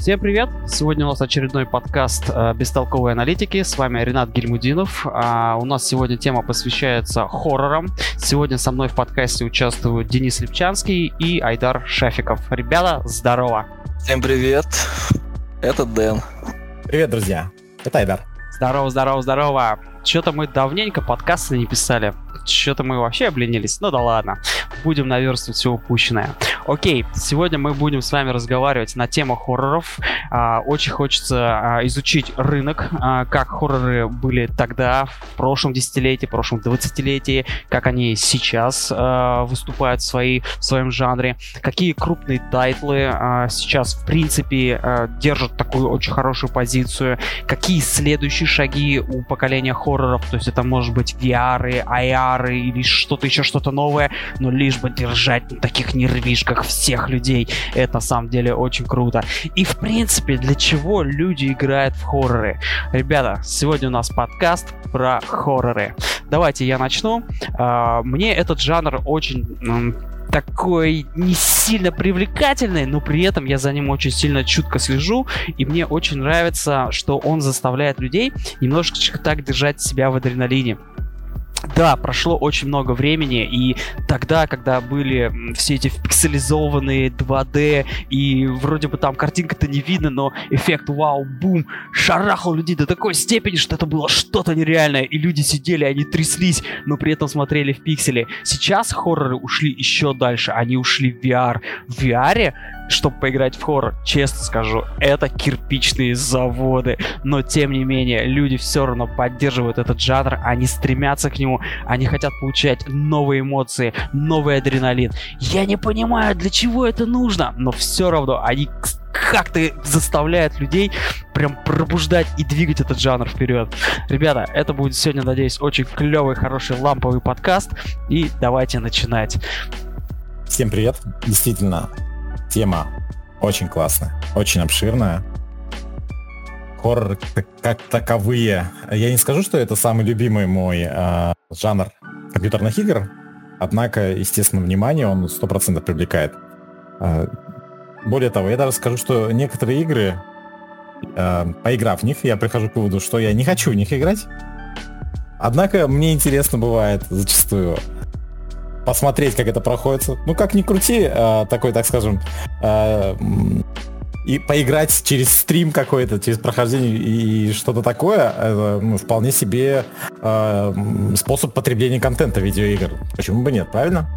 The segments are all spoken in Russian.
Всем привет! Сегодня у нас очередной подкаст э, «Бестолковые аналитики». С вами Ренат Гельмудинов. А у нас сегодня тема посвящается хоррорам. Сегодня со мной в подкасте участвуют Денис Липчанский и Айдар Шафиков. Ребята, здорово! Всем привет! Это Дэн. Привет, друзья! Это Айдар. Здорово, здорово, здорово! Что-то мы давненько подкасты не писали. Что-то мы вообще обленились. Ну да ладно. Будем наверстывать все упущенное. Окей, сегодня мы будем с вами разговаривать на тему хорроров. А, очень хочется а, изучить рынок, а, как хорроры были тогда, в прошлом десятилетии, в прошлом двадцатилетии, как они сейчас а, выступают в, своей, в своем жанре, какие крупные тайтлы а, сейчас, в принципе, а, держат такую очень хорошую позицию, какие следующие шаги у поколения хорроров, то есть это может быть VR, AR или что-то еще, что-то новое, но лишь бы держать на таких нервишках всех людей. Это на самом деле очень круто. И в принципе, для чего люди играют в хорроры? Ребята, сегодня у нас подкаст про хорроры. Давайте я начну. А, мне этот жанр очень такой не сильно привлекательный, но при этом я за ним очень сильно чутко слежу, и мне очень нравится, что он заставляет людей немножечко так держать себя в адреналине. Да, прошло очень много времени, и тогда, когда были все эти пикселизованные 2D, и вроде бы там картинка-то не видно, но эффект вау-бум шарахал людей до такой степени, что это было что-то нереальное, и люди сидели, они тряслись, но при этом смотрели в пиксели. Сейчас хорроры ушли еще дальше, они ушли в VR. В VR чтобы поиграть в хоррор, честно скажу, это кирпичные заводы. Но, тем не менее, люди все равно поддерживают этот жанр, они стремятся к нему, они хотят получать новые эмоции, новый адреналин. Я не понимаю, для чего это нужно, но все равно они как-то заставляют людей прям пробуждать и двигать этот жанр вперед. Ребята, это будет сегодня, надеюсь, очень клевый, хороший ламповый подкаст. И давайте начинать. Всем привет. Действительно, Тема очень классная, очень обширная. Хоррор как таковые. Я не скажу, что это самый любимый мой э, жанр компьютерных игр, однако, естественно, внимание он 100% привлекает. Э, более того, я даже скажу, что некоторые игры, э, поиграв в них, я прихожу к выводу, что я не хочу в них играть. Однако мне интересно бывает зачастую посмотреть, как это проходит. Ну, как ни крути, э, такой, так скажем, э, и поиграть через стрим какой-то, через прохождение и что-то такое, это ну, вполне себе э, способ потребления контента видеоигр. Почему бы нет, правильно?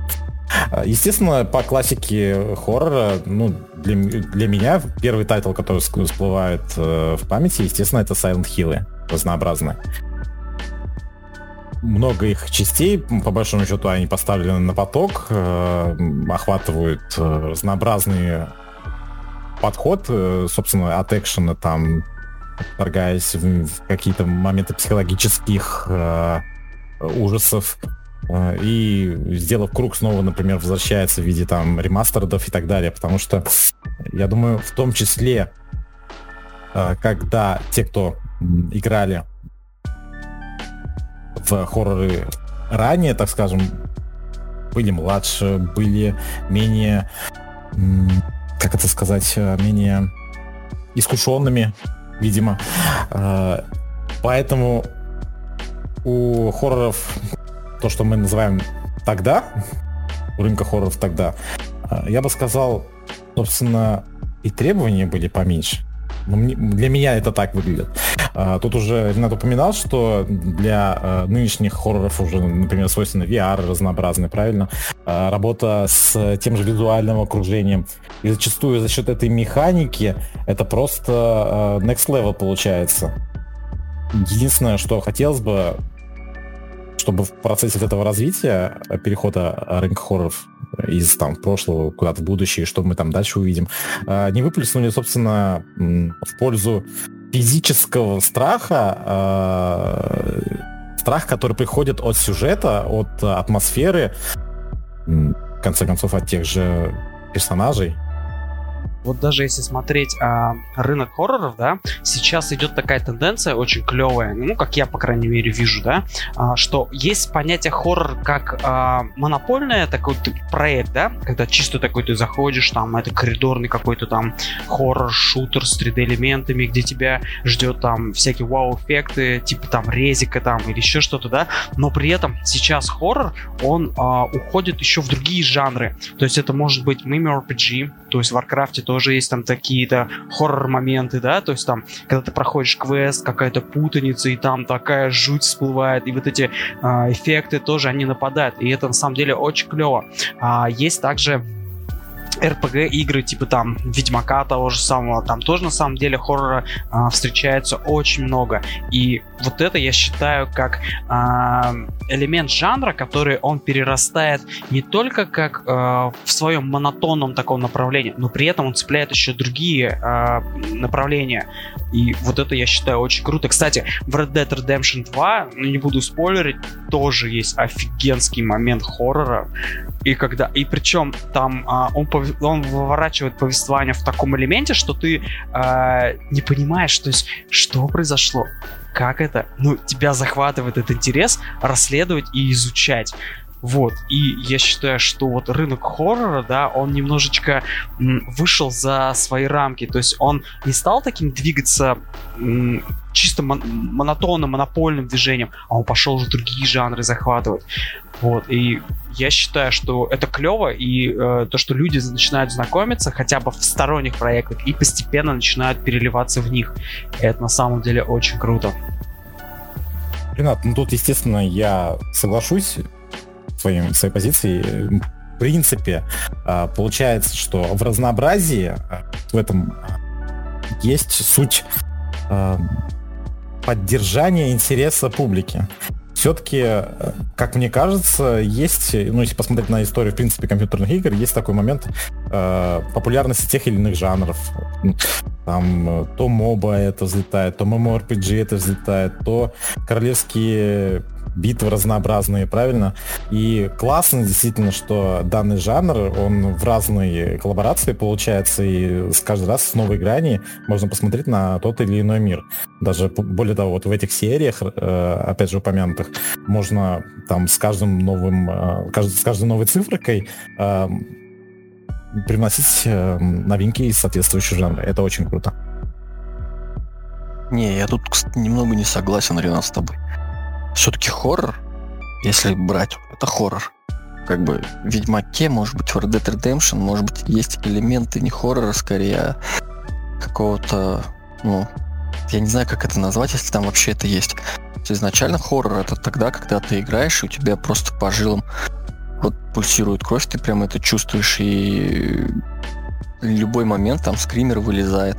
Естественно, по классике хоррора, ну, для, для меня первый title, который всплывает э, в памяти, естественно, это Silent Hill разнообразные много их частей, по большому счету они поставлены на поток, э, охватывают э, разнообразный подход, э, собственно, от экшена там, торгаясь в, какие-то моменты психологических ужасов, и сделав круг снова, например, возвращается в виде там ремастердов и так далее, потому что я думаю, в том числе, когда те, кто играли в хорроры ранее, так скажем, были младше, были менее, как это сказать, э, менее искушенными, видимо. Э, поэтому у хорроров, то, что мы называем тогда, у рынка хорроров тогда, э, я бы сказал, собственно, и требования были поменьше. Для меня это так выглядит. А, тут уже Ренат упоминал, что для а, нынешних хорроров уже, например, свойственно VR разнообразный, правильно? А, работа с тем же визуальным окружением. И зачастую за счет этой механики это просто next level получается. Единственное, что хотелось бы, чтобы в процессе этого развития, перехода рынка хорроров из там прошлого куда-то в будущее, что мы там дальше увидим, не выплеснули, собственно, в пользу физического страха, э, страх, который приходит от сюжета, от атмосферы, в конце концов, от тех же персонажей. Вот даже если смотреть а, рынок хорроров, да, сейчас идет такая тенденция очень клевая, ну, как я, по крайней мере, вижу, да, а, что есть понятие хоррор как а, монопольное такой проект, да, когда чисто такой ты заходишь, там, это коридорный какой-то там хоррор-шутер с 3D-элементами, где тебя ждет там всякие вау-эффекты, типа там резика там или еще что-то, да, но при этом сейчас хоррор, он а, уходит еще в другие жанры, то есть это может быть MMORPG, то есть в Warcraft тоже есть там такие-то хоррор-моменты, да, то есть там, когда ты проходишь квест, какая-то путаница, и там такая жуть всплывает, и вот эти а, эффекты тоже, они нападают, и это на самом деле очень клево. А, есть также RPG игры типа там Ведьмака того же самого, там тоже на самом деле хоррора э, встречается очень много. И вот это я считаю как э, элемент жанра, который он перерастает не только как э, в своем монотонном таком направлении, но при этом он цепляет еще другие э, направления. И вот это я считаю очень круто. Кстати, в Red Dead Redemption 2, ну не буду спойлерить, тоже есть офигенский момент хоррора. И когда, и причем там а, он, он выворачивает повествование в таком элементе, что ты а, не понимаешь, то есть, что произошло, как это, ну, тебя захватывает этот интерес расследовать и изучать. Вот, и я считаю, что вот рынок хоррора, да, он немножечко вышел за свои рамки, то есть он не стал таким двигаться чисто мон- монотонным, монопольным движением, а он пошел уже другие жанры захватывать. Вот, и я считаю, что это клево, и э, то, что люди начинают знакомиться хотя бы в сторонних проектах и постепенно начинают переливаться в них, это на самом деле очень круто. Ренат, ну тут, естественно, я соглашусь своим, своей позиции. В принципе, а, получается, что в разнообразии а, в этом а, есть суть поддержания интереса публики. Все-таки, как мне кажется, есть, ну, если посмотреть на историю, в принципе, компьютерных игр, есть такой момент э, популярности тех или иных жанров. Там то моба это взлетает, то MMORPG это взлетает, то королевские битвы разнообразные, правильно? И классно действительно, что данный жанр, он в разные коллаборации получается, и с каждый раз с новой грани можно посмотреть на тот или иной мир. Даже более того, вот в этих сериях, э, опять же упомянутых, можно там с каждым новым, э, с каждой новой цифрой э, привносить новинки из соответствующего жанра. Это очень круто. Не, я тут немного не согласен, Ренат, с тобой все-таки хоррор, если брать, это хоррор. Как бы в Ведьмаке, может быть, в Red Dead Redemption, может быть, есть элементы не хоррора, скорее, а какого-то, ну, я не знаю, как это назвать, если там вообще это есть. Изначально хоррор это тогда, когда ты играешь, и у тебя просто по жилам вот пульсирует кровь, ты прям это чувствуешь, и любой момент там скример вылезает.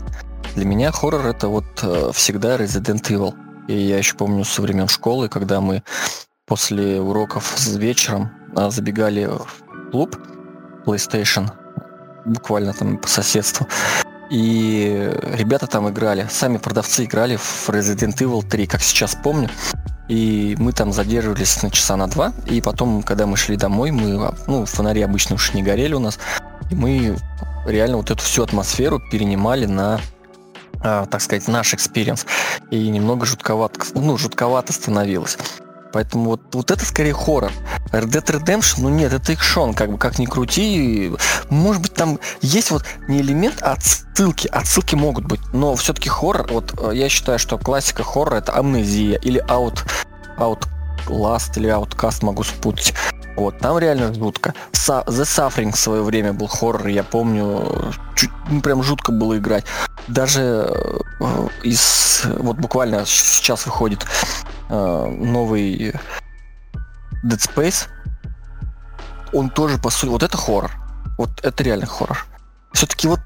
Для меня хоррор это вот э, всегда Resident Evil. И я еще помню со времен школы, когда мы после уроков с вечером а, забегали в клуб PlayStation, буквально там по соседству. И ребята там играли, сами продавцы играли в Resident Evil 3, как сейчас помню. И мы там задерживались на часа на два. И потом, когда мы шли домой, мы, ну, фонари обычно уж не горели у нас. И мы реально вот эту всю атмосферу перенимали на так сказать, наш experience. И немного жутковато, ну, жутковато становилось. Поэтому вот, вот это скорее хоррор. Red Dead Redemption, ну нет, это экшен, как бы как ни крути. Может быть, там есть вот не элемент, а отсылки. Отсылки могут быть. Но все-таки хоррор, вот э, я считаю, что классика хоррора это амнезия или out, Outlast или Outcast могу спутать. Вот, там реально жутко. The Suffering в свое время был хоррор, я помню, чуть, ну, прям жутко было играть даже э, из вот буквально сейчас выходит э, новый Dead Space, он тоже по сути, вот это хоррор, вот это реально хоррор. Все-таки вот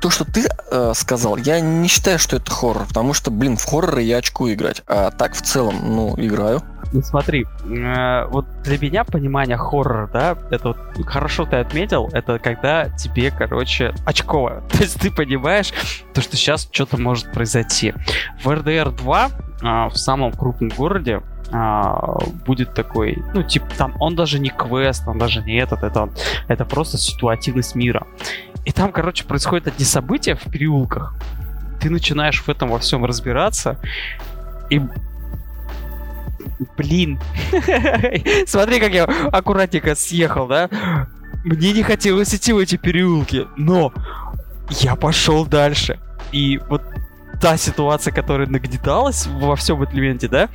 то, что ты э, сказал, я не считаю, что это хоррор, потому что, блин, в хорроры я очку играть, а так в целом, ну, играю. Ну смотри, э, вот для меня понимание хоррора, да, это вот хорошо ты отметил, это когда тебе, короче, очково. То есть ты понимаешь, то, что сейчас что-то может произойти. В RDR 2 э, в самом крупном городе а, будет такой, ну, типа, там, он даже не квест, он даже не этот, это, это просто ситуативность мира. И там, короче, происходят одни события в переулках. Ты начинаешь в этом во всем разбираться. И Блин. Смотри, как я аккуратненько съехал, да? Мне не хотелось идти в эти переулки, но я пошел дальше. И вот та ситуация, которая нагнеталась во всем элементе, да,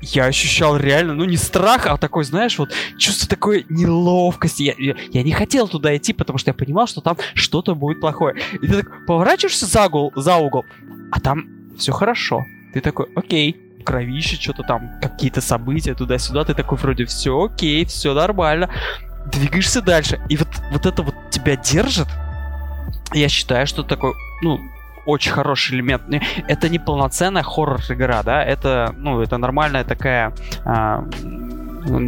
я ощущал реально, ну не страх, а такой, знаешь, вот чувство такой неловкости. Я, я, я не хотел туда идти, потому что я понимал, что там что-то будет плохое. И ты так поворачиваешься за угол, за угол, а там все хорошо. Ты такой, окей, кровище, что-то там, какие-то события туда-сюда, ты такой вроде все окей, все нормально, двигаешься дальше. И вот, вот это вот тебя держит, я считаю, что такой, ну, очень хороший элемент. Это не полноценная хоррор-игра, да, это, ну, это нормальная такая а, ну,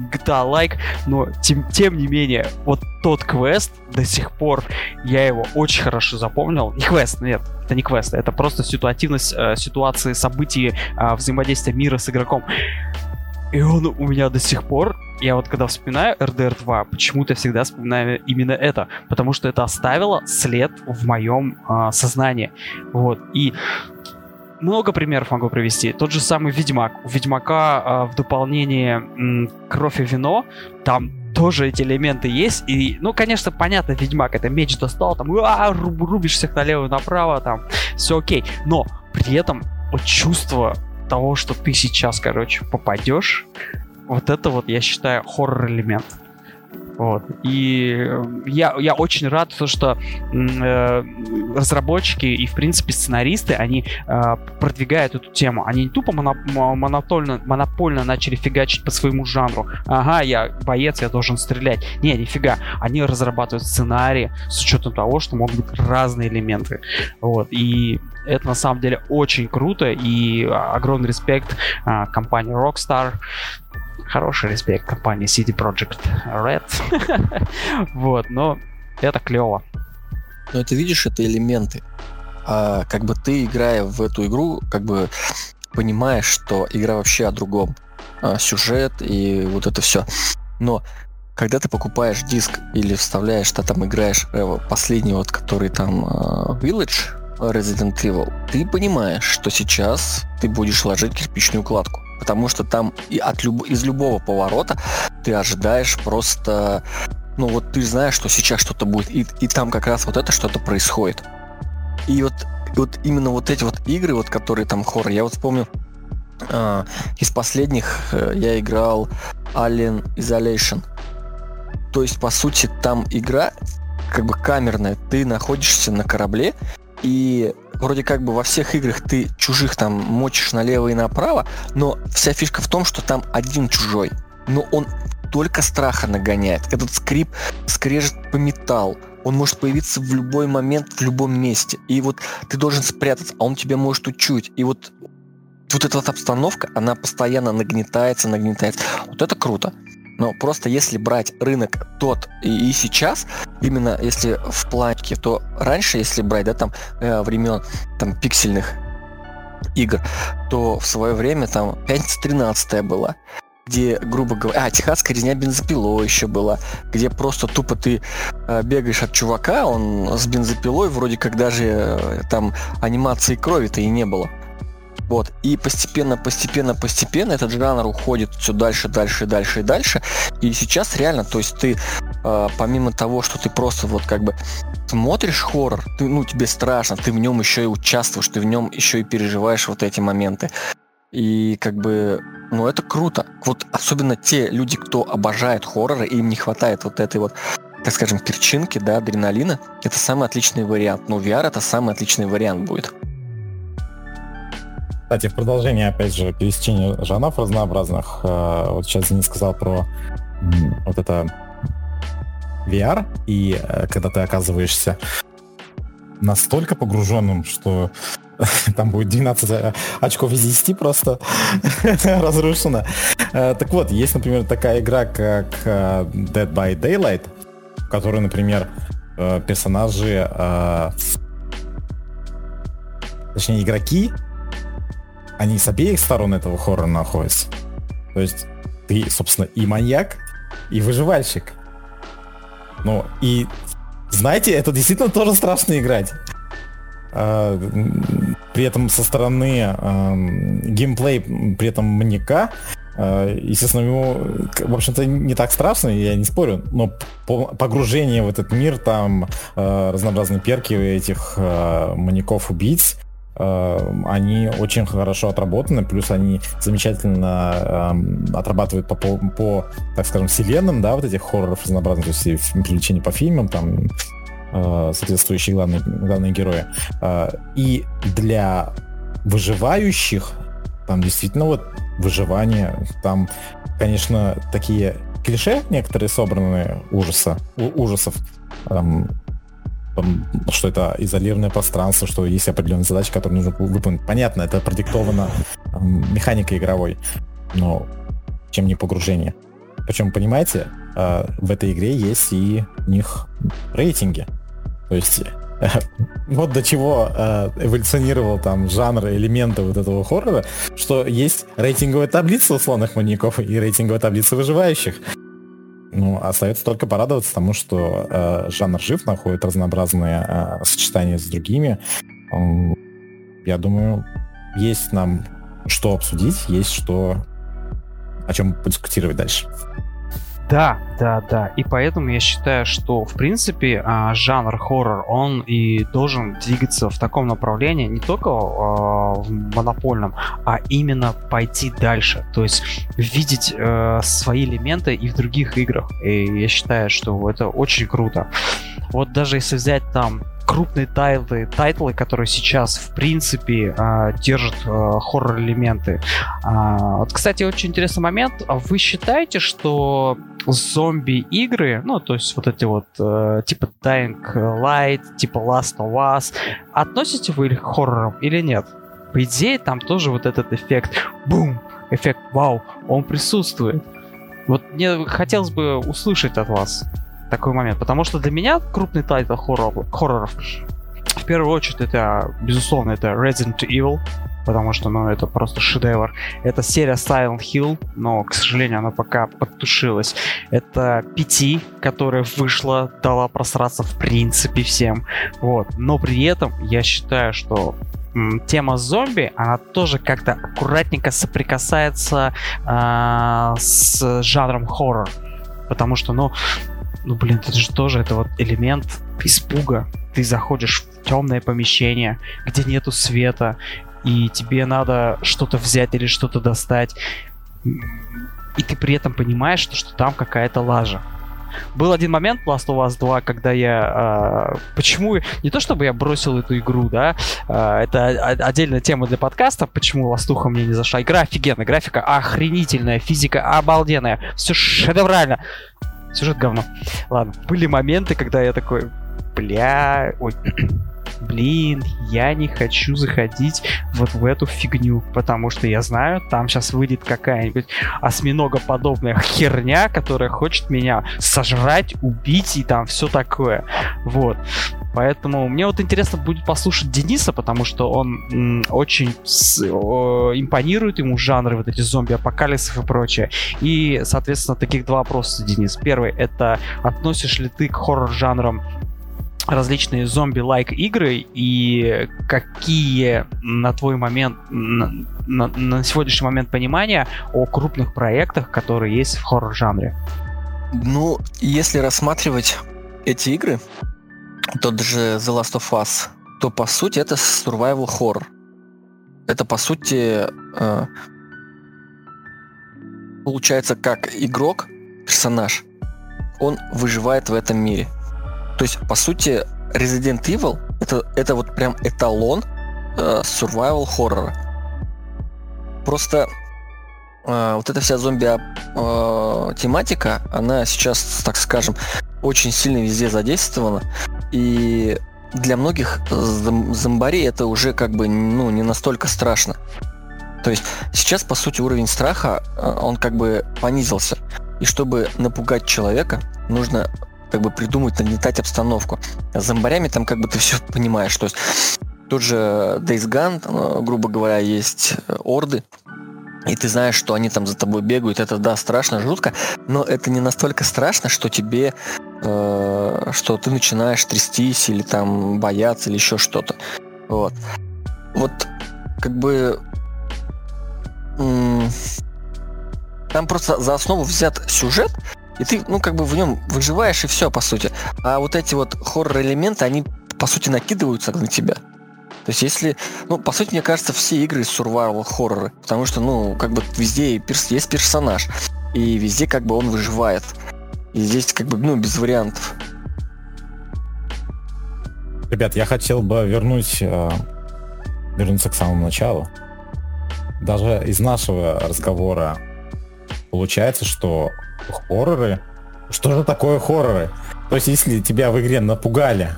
не RPG, GTA-like, но тем, тем не менее, вот тот квест до сих пор, я его очень хорошо запомнил. Не квест, нет, это не квест, это просто ситуативность э, ситуации, событий, э, взаимодействия мира с игроком. И он у меня до сих пор, я вот когда вспоминаю RDR 2, почему-то всегда вспоминаю именно это, потому что это оставило след в моем э, сознании. Вот. И много примеров могу привести. Тот же самый Ведьмак. У Ведьмака э, в дополнение м, кровь и вино, там тоже эти элементы есть. И, ну, конечно, понятно, Ведьмак это меч достал, там, а, рубишь всех налево и направо, там, все окей. Но при этом вот чувство того, что ты сейчас, короче, попадешь, вот это вот, я считаю, хоррор-элемент. Вот. И э, я, я очень рад, то, что э, разработчики и, в принципе, сценаристы, они э, продвигают эту тему. Они не тупо монопольно, монопольно начали фигачить по своему жанру. Ага, я боец, я должен стрелять. Не, нифига. Они разрабатывают сценарии с учетом того, что могут быть разные элементы. Вот. И это на самом деле очень круто и огромный респект э, компании Rockstar хороший респект компании City Project Red. вот, но это клево. Но это видишь, это элементы. А, как бы ты, играя в эту игру, как бы понимаешь, что игра вообще о другом. А, сюжет и вот это все. Но когда ты покупаешь диск или вставляешь, ты там играешь э, последний вот, который там э, Village Resident Evil, ты понимаешь, что сейчас ты будешь ложить кирпичную кладку потому что там и от люб... из любого поворота ты ожидаешь просто, ну вот ты знаешь, что сейчас что-то будет, и, и там как раз вот это что-то происходит. И вот, и вот именно вот эти вот игры, вот которые там хоррор, я вот вспомню, э, из последних э, я играл Alien Isolation. То есть, по сути, там игра как бы камерная, ты находишься на корабле, и вроде как бы во всех играх ты чужих там мочишь налево и направо, но вся фишка в том, что там один чужой. Но он только страха нагоняет. Этот скрип скрежет по металлу. Он может появиться в любой момент, в любом месте. И вот ты должен спрятаться, а он тебя может учуть. И вот вот эта вот обстановка, она постоянно нагнетается, нагнетается. Вот это круто. Но просто если брать рынок тот и, и сейчас, именно если в планке, то раньше, если брать, да, там э, времен там пиксельных игр, то в свое время там пятница 13 была где, грубо говоря, а, техасская резня бензопилой еще была, где просто тупо ты э, бегаешь от чувака, он с бензопилой, вроде как даже э, там анимации крови-то и не было. Вот. И постепенно, постепенно, постепенно этот жанр уходит все дальше, дальше, дальше и дальше. И сейчас реально, то есть ты э, помимо того, что ты просто вот как бы смотришь хоррор, ты, ну, тебе страшно, ты в нем еще и участвуешь, ты в нем еще и переживаешь вот эти моменты. И как бы, ну, это круто. Вот особенно те люди, кто обожает хорроры, им не хватает вот этой вот так скажем, перчинки, да, адреналина, это самый отличный вариант. Ну, VR это самый отличный вариант будет. Кстати, в продолжение, опять же, пересечения жанров разнообразных, э, вот сейчас не сказал про вот это VR, и э, когда ты оказываешься настолько погруженным, что там будет 12 очков из 10 просто разрушено. Э, так вот, есть, например, такая игра, как Dead by Daylight, в которой, например, персонажи, точнее, игроки они с обеих сторон этого хоррора находятся. То есть ты, собственно, и маньяк, и выживальщик. Ну, и знаете, это действительно тоже страшно играть. А, при этом со стороны а, геймплей, при этом маньяка, а, естественно, ему, в общем-то, не так страшно, я не спорю, но погружение в этот мир, там разнообразные перки этих маньяков-убийц, они очень хорошо отработаны, плюс они замечательно э, отрабатывают по, по, так скажем, вселенным, да, вот этих хорроров разнообразных, то есть привлечение по фильмам, там, э, соответствующие главные, главные герои. Э, и для выживающих там действительно вот выживание, там, конечно, такие клише некоторые собранные ужаса, у, ужасов, там, что это изолированное пространство, что есть определенные задачи, которые нужно выполнить. Понятно, это продиктовано там, механикой игровой, но чем не погружение. Причем, понимаете, э, в этой игре есть и у них рейтинги. То есть вот до чего э, эволюционировал там жанр, элементы вот этого хоррора, что есть рейтинговая таблица условных маньяков и рейтинговая таблица выживающих. Ну, остается только порадоваться тому, что э, жанр жив, находит разнообразные э, сочетания с другими. Э, я думаю, есть нам что обсудить, есть что о чем подискутировать дальше. Да, да, да. И поэтому я считаю, что в принципе а, жанр хоррор, он и должен двигаться в таком направлении не только а, в монопольном, а именно пойти дальше. То есть видеть э, свои элементы и в других играх. И я считаю, что это очень круто. Вот даже если взять там крупные тайтлы, тайтлы, которые сейчас, в принципе, э, держат э, хоррор-элементы. А, вот, кстати, очень интересный момент. Вы считаете, что зомби-игры, ну, то есть вот эти вот, э, типа Dying Light, типа Last of Us, относите вы их к хоррорам или нет? По идее, там тоже вот этот эффект бум, эффект вау, он присутствует. Вот мне хотелось бы услышать от вас такой момент. Потому что для меня крупный тайтл хоррор, хорроров в первую очередь это, безусловно, это Resident Evil, потому что, ну, это просто шедевр. Это серия Silent Hill, но, к сожалению, она пока подтушилась. Это PT, которая вышла, дала просраться в принципе всем. Вот. Но при этом я считаю, что тема зомби, она тоже как-то аккуратненько соприкасается э, с жанром хоррор. Потому что, ну, ну блин, это же тоже это вот элемент испуга. Ты заходишь в темное помещение, где нету света, и тебе надо что-то взять или что-то достать. И ты при этом понимаешь, что, что там какая-то лажа. Был один момент Last of Us 2, когда я... Э, почему... Не то, чтобы я бросил эту игру, да, э, это отдельная тема для подкаста, почему Ластуха мне не зашла. Игра офигенная, графика охренительная, физика обалденная, все шедеврально. Сюжет говно. Ладно, были моменты, когда я такой, бля, ой, блин, я не хочу заходить вот в эту фигню, потому что я знаю, там сейчас выйдет какая-нибудь осьминогоподобная херня, которая хочет меня сожрать, убить и там все такое. Вот. Поэтому мне вот интересно будет послушать Дениса, потому что он очень с, о, импонирует ему жанры, вот эти зомби-апокалипсов и прочее. И, соответственно, таких два вопроса, Денис. Первый — это относишь ли ты к хоррор-жанрам различные зомби-лайк игры и какие на твой момент, на, на, на сегодняшний момент понимания о крупных проектах, которые есть в хоррор-жанре? Ну, если рассматривать эти игры, тот же The Last of Us, то по сути это survival horror. Это по сути э, получается как игрок, персонаж, он выживает в этом мире. То есть по сути Resident Evil это, это вот прям эталон э, survival хоррора. Просто э, вот эта вся зомби э, она сейчас, так скажем, очень сильно везде задействована. И для многих зомбарей это уже как бы ну, не настолько страшно. То есть сейчас, по сути, уровень страха, э, он как бы понизился. И чтобы напугать человека, нужно как бы придумать, нагнетать обстановку. с зомбарями там как бы ты все понимаешь. То есть тот же Days Gone, э, грубо говоря, есть э, орды, и ты знаешь, что они там за тобой бегают, это да, страшно, жутко, но это не настолько страшно, что тебе э, что ты начинаешь трястись или там бояться или еще что-то. Вот. Вот как бы там просто за основу взят сюжет, и ты, ну, как бы в нем выживаешь, и все, по сути. А вот эти вот хоррор-элементы, они, по сути, накидываются на тебя. То есть если, ну, по сути, мне кажется, все игры survival хорроры, потому что, ну, как бы везде есть персонаж, и везде как бы он выживает. И здесь как бы, ну, без вариантов. Ребят, я хотел бы вернуть, э, вернуться к самому началу. Даже из нашего разговора получается, что хорроры... Что же такое хорроры? То есть, если тебя в игре напугали,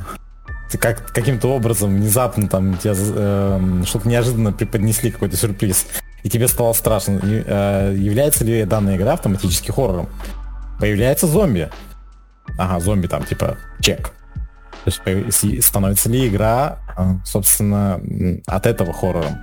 как, каким-то образом внезапно там тебе э, что-то неожиданно преподнесли, какой-то сюрприз, и тебе стало страшно, э, является ли данная игра автоматически хоррором? Появляется зомби. Ага, зомби там, типа, чек. То есть становится ли игра, э, собственно, от этого хоррором?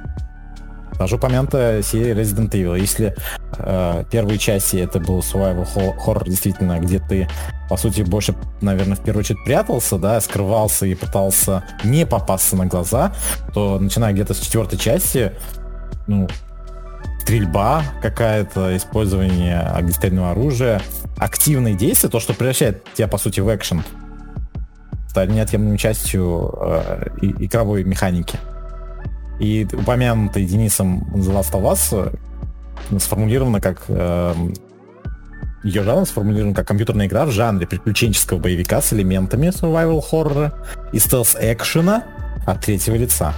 Даже упомянутая серия Resident Evil. Если э, первые части это был survival horror, действительно, где ты, по сути, больше, наверное, в первую очередь прятался, да, скрывался и пытался не попасться на глаза, то начиная где-то с четвертой части, ну, стрельба какая-то, использование огнестрельного оружия, активные действия, то, что превращает тебя, по сути, в экшен, стали неотъемлемой частью э, игровой механики. И упомянутый Денисом The Last of Us э, сформулировано как э, ее жанр сформулирован как компьютерная игра в жанре приключенческого боевика с элементами survival хоррора и стелс-экшена от третьего лица.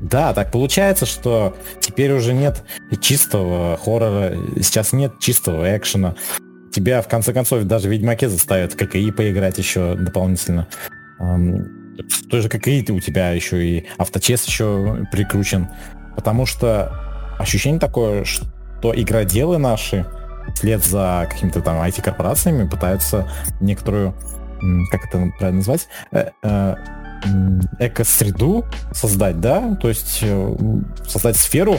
Да, так получается, что теперь уже нет чистого хоррора, сейчас нет чистого экшена. Тебя, в конце концов, даже в Ведьмаке заставят ККИ поиграть еще дополнительно в той же как и у тебя еще и авточес еще прикручен. Потому что ощущение такое, что игроделы наши вслед за какими-то там IT-корпорациями пытаются некоторую, как это правильно назвать, э, э, эко-среду создать, да, то есть э, создать сферу,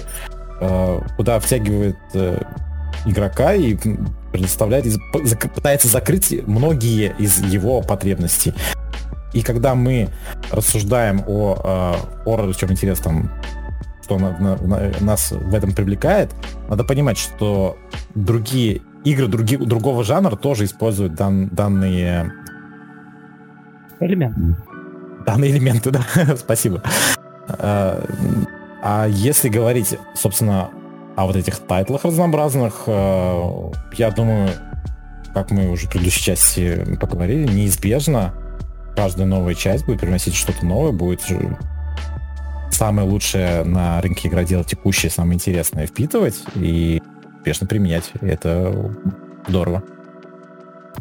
куда втягивает игрока и предоставляет, пытается закрыть многие из его потребностей. И когда мы рассуждаем о э, хорроре, чем интересном, что на, на, на, нас в этом привлекает, надо понимать, что другие игры други, другого жанра тоже используют дан, данные элементы. Данные элементы, да, спасибо. А, а если говорить, собственно, о вот этих тайтлах разнообразных, э, я думаю, как мы уже в предыдущей части поговорили, неизбежно каждая новая часть будет приносить что-то новое, будет самое лучшее на рынке игродела текущее, самое интересное впитывать и успешно применять. Это здорово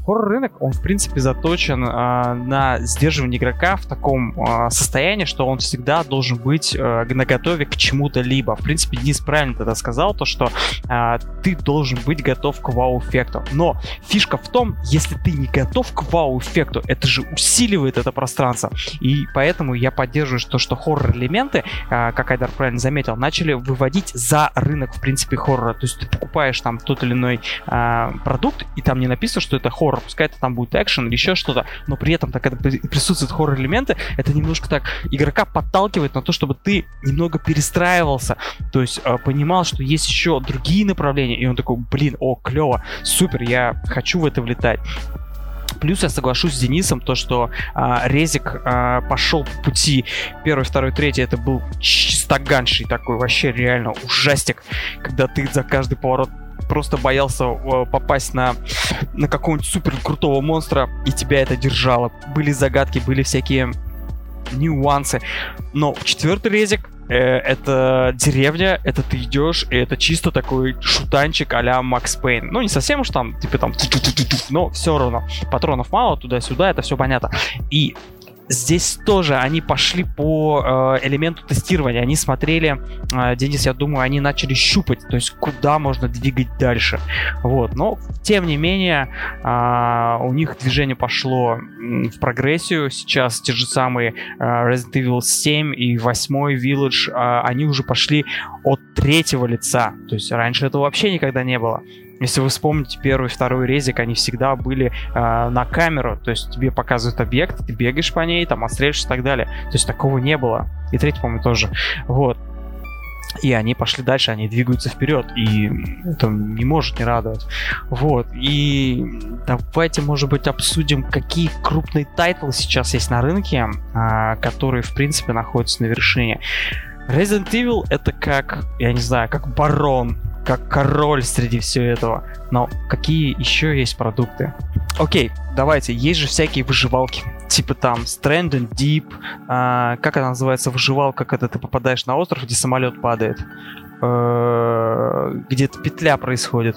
хоррор-рынок, он, в принципе, заточен э, на сдерживание игрока в таком э, состоянии, что он всегда должен быть э, наготове к чему-то либо. В принципе, Денис правильно тогда сказал, то, что э, ты должен быть готов к вау-эффекту. Но фишка в том, если ты не готов к вау-эффекту, это же усиливает это пространство. И поэтому я поддерживаю, что, что хоррор-элементы, э, как Айдар правильно заметил, начали выводить за рынок, в принципе, хоррора. То есть ты покупаешь там тот или иной э, продукт, и там не написано, что это хоррор хоррор, пускай это там будет экшен или еще что-то, но при этом, так это присутствуют хоррор-элементы, это немножко так игрока подталкивает на то, чтобы ты немного перестраивался, то есть э, понимал, что есть еще другие направления, и он такой, блин, о, клево, супер, я хочу в это влетать. Плюс я соглашусь с Денисом, то, что а, Резик а, пошел по пути первый, второй, третий, это был чистоганший такой, вообще реально ужастик, когда ты за каждый поворот просто боялся э, попасть на, на какого-нибудь супер крутого монстра, и тебя это держало. Были загадки, были всякие нюансы. Но четвертый резик э, это деревня, это ты идешь, и это чисто такой шутанчик а-ля Макс Пейн. Ну, не совсем уж там, типа там, но все равно. Патронов мало, туда-сюда, это все понятно. И Здесь тоже они пошли по э, элементу тестирования. Они смотрели, э, Денис, я думаю, они начали щупать, то есть куда можно двигать дальше. Вот. Но, тем не менее, э, у них движение пошло в прогрессию. Сейчас те же самые э, Resident Evil 7 и 8 Village, э, они уже пошли от третьего лица. То есть раньше этого вообще никогда не было. Если вы вспомните первый и второй резик, они всегда были э, на камеру, то есть тебе показывают объект, ты бегаешь по ней, там отстреливаешь и так далее. То есть такого не было. И третий, по-моему, тоже. Вот. И они пошли дальше, они двигаются вперед, и это не может не радовать. Вот, и давайте, может быть, обсудим, какие крупные тайтлы сейчас есть на рынке, а, которые, в принципе, находятся на вершине. Resident Evil это как, я не знаю, как барон, как король среди всего этого. Но какие еще есть продукты? Окей, давайте, есть же всякие выживалки. Типа там Stranded Deep, а, как она называется, выживалка, когда ты попадаешь на остров, где самолет падает. Э, где-то петля происходит.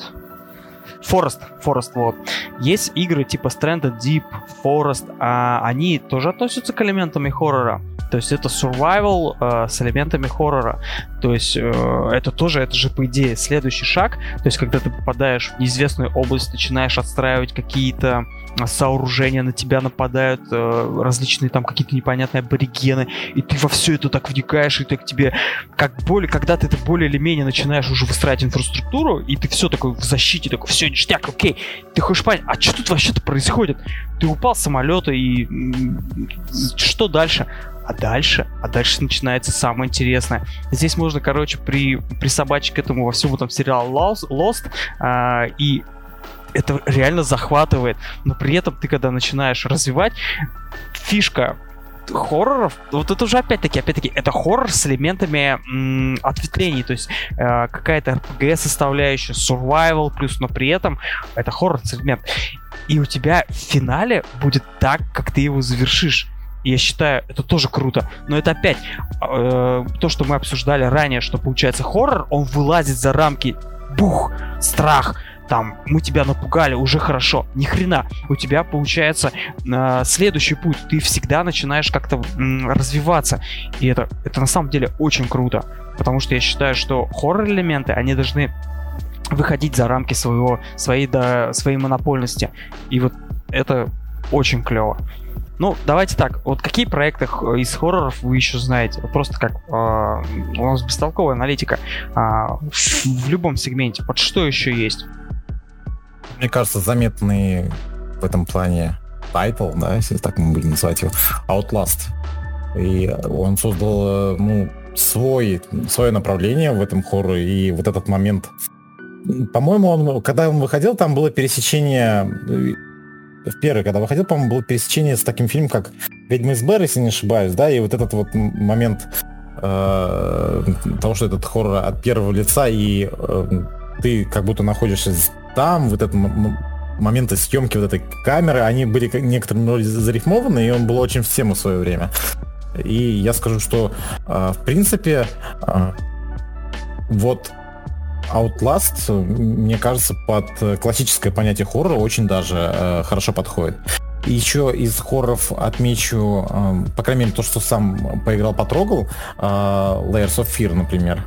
Forest, Forest, вот. Есть игры типа Stranded Deep, Forest, а они тоже относятся к элементам хоррора. То есть это survival э, с элементами хоррора. То есть э, это тоже, это же по идее следующий шаг. То есть когда ты попадаешь в неизвестную область, начинаешь отстраивать какие-то сооружения, на тебя нападают э, различные там какие-то непонятные аборигены, и ты во все это так вникаешь, и так тебе как более, когда ты это более или менее начинаешь уже выстраивать инфраструктуру, и ты все такой в защите, такой, все, ништяк, окей, ты хочешь понять, а что тут вообще-то происходит? Ты упал с самолета, и что дальше? А дальше, а дальше начинается самое интересное. Здесь можно, короче, при, присобачить к этому во всему там сериал Lost, э, и это реально захватывает. Но при этом ты, когда начинаешь развивать, фишка хорроров, вот это уже опять-таки, опять-таки, это хоррор с элементами м, ответвлений, то есть э, какая-то RPG составляющая, survival плюс, но при этом это хоррор с элемент. И у тебя в финале будет так, как ты его завершишь. Я считаю, это тоже круто. Но это опять э, то, что мы обсуждали ранее, что получается хоррор, он вылазит за рамки бух, страх, там, мы тебя напугали, уже хорошо. Ни хрена. У тебя получается э, следующий путь. Ты всегда начинаешь как-то м, развиваться. И это, это на самом деле очень круто. Потому что я считаю, что хоррор-элементы, они должны выходить за рамки своего, своей, да, своей монопольности. И вот это очень клево. Ну, давайте так. Вот какие проекты из хорроров вы еще знаете? Вот просто как э, у нас бестолковая аналитика э, в, в любом сегменте. Вот что еще есть? Мне кажется, заметный в этом плане тайтл, да, если так мы будем называть его, Outlast. И он создал, ну, свой, свое направление в этом хорроре, и вот этот момент... По-моему, он, когда он выходил, там было пересечение в первый, когда выходил, по-моему, было пересечение с таким фильмом, как «Ведьма из Бэр», если не ошибаюсь, да, и вот этот вот момент э, того, что этот хоррор от первого лица, и э, ты как будто находишься там, вот этот моменты съемки вот этой камеры, они были некоторым роде зарифмованы, и он был очень в тему в свое время. И я скажу, что э, в принципе э, вот Outlast, мне кажется, под классическое понятие хоррора очень даже э, хорошо подходит. Еще из хорроров отмечу, э, по крайней мере, то, что сам поиграл, потрогал, э, Layers of Fear, например.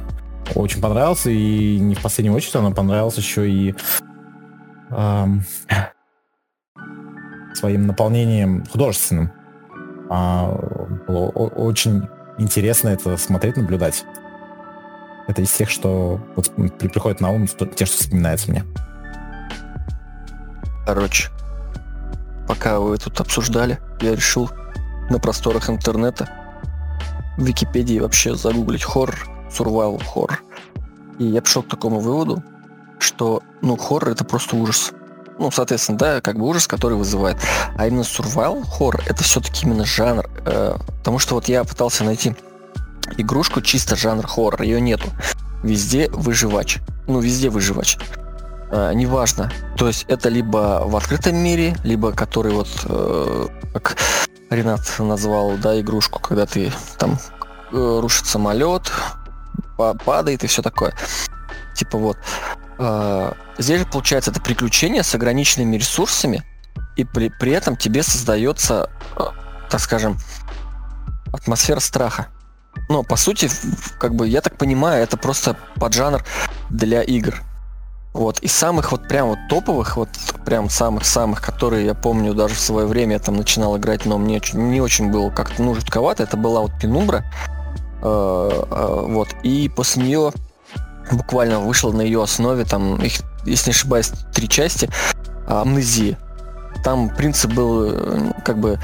Очень понравился, и не в последнюю очередь он понравился еще и э, своим наполнением художественным. А, было очень интересно это смотреть, наблюдать. Это из тех, что вот приходит на ум, те, что вспоминается мне. Короче, пока вы тут обсуждали, я решил на просторах интернета в Википедии вообще загуглить хоррор, survival хоррор. И я пришел к такому выводу, что, ну, хоррор это просто ужас. Ну, соответственно, да, как бы ужас, который вызывает. А именно survival хоррор это все-таки именно жанр. Э, потому что вот я пытался найти игрушку чисто жанр хоррор, ее нету. Везде выживач. Ну, везде выживач. А, неважно. То есть это либо в открытом мире, либо который вот, э, как Ренат назвал, да, игрушку, когда ты там э, рушит самолет, падает и все такое. Типа вот. Э, здесь же получается это приключение с ограниченными ресурсами, и при, при этом тебе создается, э, так скажем, атмосфера страха. Но, по сути, как бы, я так понимаю, это просто поджанр для игр. Вот, из самых вот прям вот топовых, вот прям самых-самых, которые я помню даже в свое время я там начинал играть, но мне не очень было как-то, ну, жутковато, это была вот Пенумбра. Э, э, вот, и после нее буквально вышел на ее основе там их если не ошибаюсь, три части, амнезии. Там принцип был э, как бы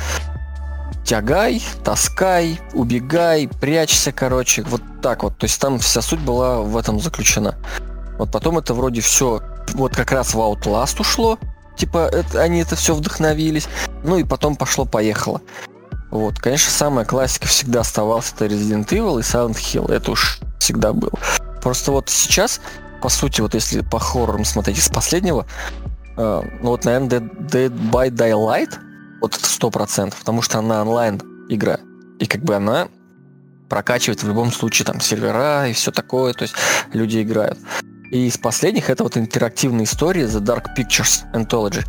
тягай, таскай, убегай, прячься, короче, вот так вот. То есть там вся суть была в этом заключена. Вот потом это вроде все вот как раз в Outlast ушло, типа это, они это все вдохновились, ну и потом пошло-поехало. Вот, конечно, самая классика всегда оставалась это Resident Evil и Silent Hill, это уж всегда было. Просто вот сейчас, по сути, вот если по хоррорам смотреть из последнего, э, ну вот, наверное, Dead, Dead by Daylight, вот сто процентов, потому что она онлайн игра, и как бы она прокачивает в любом случае там сервера и все такое, то есть люди играют. И из последних это вот интерактивная история The Dark Pictures Anthology.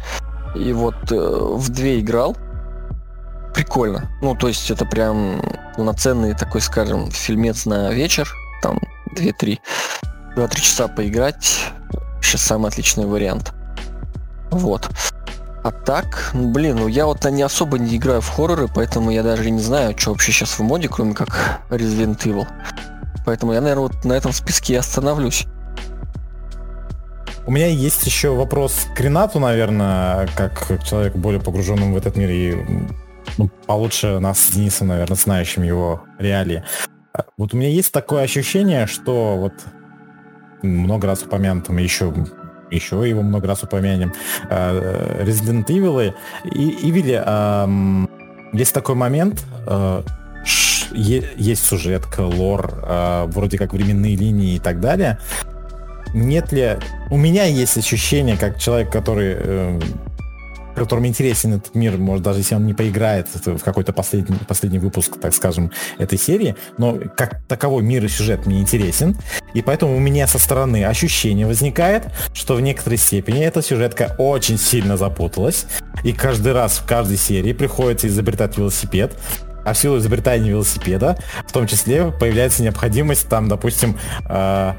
И вот э, в две играл. Прикольно. Ну, то есть это прям полноценный такой, скажем, фильмец на вечер. Там 2-3. 2-3 часа поиграть. Сейчас самый отличный вариант. Вот. А так, ну, блин, ну я вот не особо не играю в хорроры, поэтому я даже не знаю, что вообще сейчас в моде, кроме как Resident Evil. Поэтому я, наверное, вот на этом списке и остановлюсь. У меня есть еще вопрос к Ренату, наверное, как к человеку более погруженному в этот мир и ну, получше нас с Денисом, наверное, знающим его реалии. Вот у меня есть такое ощущение, что вот много раз упомянутым, еще еще его много раз упомянем, э, Resident Evil и Evil есть такой момент, э, есть сюжетка, лор, э, вроде как временные линии и так далее, нет ли... У меня есть ощущение, как человек, который которому интересен этот мир, может, даже если он не поиграет в какой-то последний, последний выпуск, так скажем, этой серии, но как таковой мир и сюжет мне интересен, и поэтому у меня со стороны ощущение возникает, что в некоторой степени эта сюжетка очень сильно запуталась, и каждый раз в каждой серии приходится изобретать велосипед, а в силу изобретания велосипеда, в том числе появляется необходимость там, допустим, э,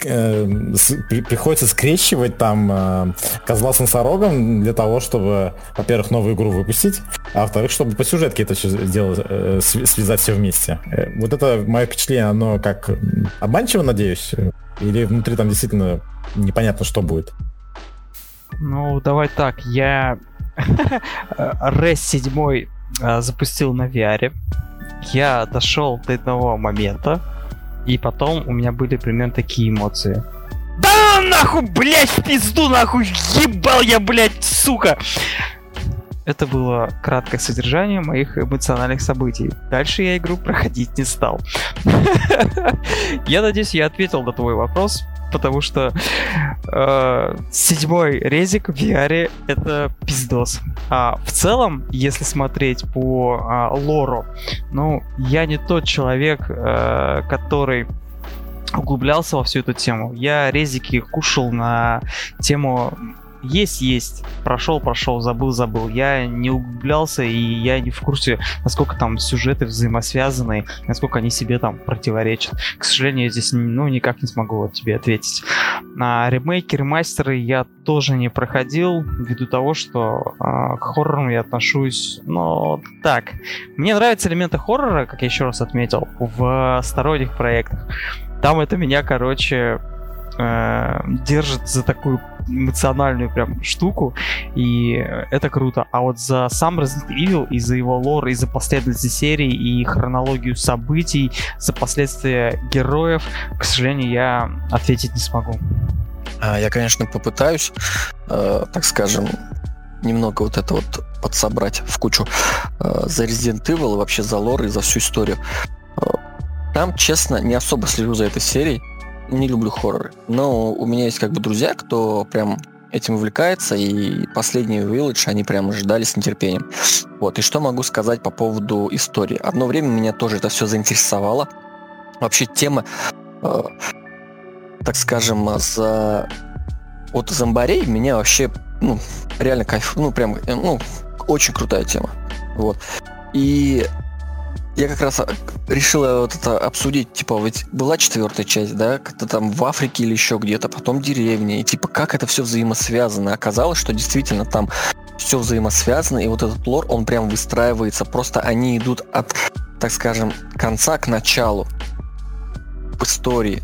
приходится скрещивать там э, козла с носорогом для того, чтобы, во-первых, новую игру выпустить, а во-вторых, чтобы по сюжетке это все дело, э, связать все вместе. Э, вот это мое впечатление, оно как обманчиво, надеюсь, или внутри там действительно непонятно, что будет. Ну, давай так, я Res 7 э, запустил на VR. Я дошел до одного момента, и потом у меня были примерно такие эмоции. Да нахуй, блядь, пизду, нахуй, ебал я, блядь, сука! Это было краткое содержание моих эмоциональных событий. Дальше я игру проходить не стал. Я надеюсь, я ответил на твой вопрос потому что э, седьмой резик в VR это пиздос. А в целом, если смотреть по э, лору, ну, я не тот человек, э, который углублялся во всю эту тему. Я резики кушал на тему есть, есть. Прошел, прошел, забыл, забыл. Я не углублялся, и я не в курсе, насколько там сюжеты взаимосвязаны, насколько они себе там противоречат. К сожалению, я здесь ну, никак не смогу тебе ответить. На ремейки, ремастеры я тоже не проходил, ввиду того, что э, к хоррорам я отношусь, ну, так. Мне нравятся элементы хоррора, как я еще раз отметил, в сторонних проектах. Там это меня, короче, э, держит за такую эмоциональную прям штуку, и это круто. А вот за сам Resident Evil, и за его лор, и за последовательность серии, и хронологию событий, за последствия героев, к сожалению, я ответить не смогу. А, я, конечно, попытаюсь, э, так скажем, немного вот это вот подсобрать в кучу э, за Resident Evil вообще за лор и за всю историю. Э, там, честно, не особо слежу за этой серией не люблю хорроры. Но у меня есть как бы друзья, кто прям этим увлекается, и последний Village они прям ждали с нетерпением. Вот, и что могу сказать по поводу истории? Одно время меня тоже это все заинтересовало. Вообще тема, э, так скажем, за от зомбарей меня вообще, ну, реально кайф, ну, прям, э, ну, очень крутая тема. Вот. И я как раз а, решила вот это обсудить, типа, ведь была четвертая часть, да, как-то там в Африке или еще где-то, потом деревня, и типа, как это все взаимосвязано. Оказалось, что действительно там все взаимосвязано, и вот этот лор, он прям выстраивается, просто они идут от, так скажем, конца к началу в истории.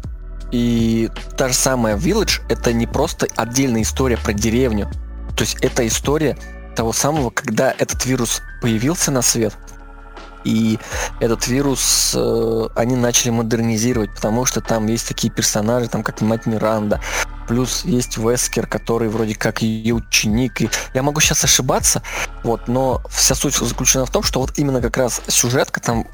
И та же самая Village — это не просто отдельная история про деревню. То есть это история того самого, когда этот вирус появился на свет, и этот вирус э, они начали модернизировать, потому что там есть такие персонажи, там как мать Миранда, плюс есть Вескер, который вроде как ее ученик. И я могу сейчас ошибаться, вот, но вся суть заключена в том, что вот именно как раз сюжетка там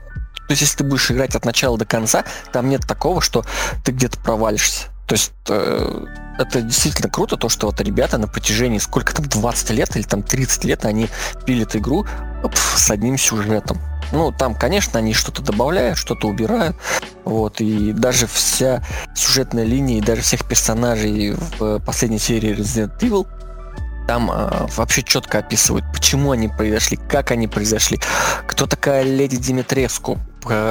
то есть, если ты будешь играть от начала до конца, там нет такого, что ты где-то провалишься. То есть э, это действительно круто, то, что вот ребята на протяжении сколько там, 20 лет или там 30 лет они пилят игру пф, с одним сюжетом. Ну, там, конечно, они что-то добавляют, что-то убирают. Вот, и даже вся сюжетная линия, и даже всех персонажей в последней серии Resident Evil там э, вообще четко описывают, почему они произошли, как они произошли, кто такая леди Димитреску,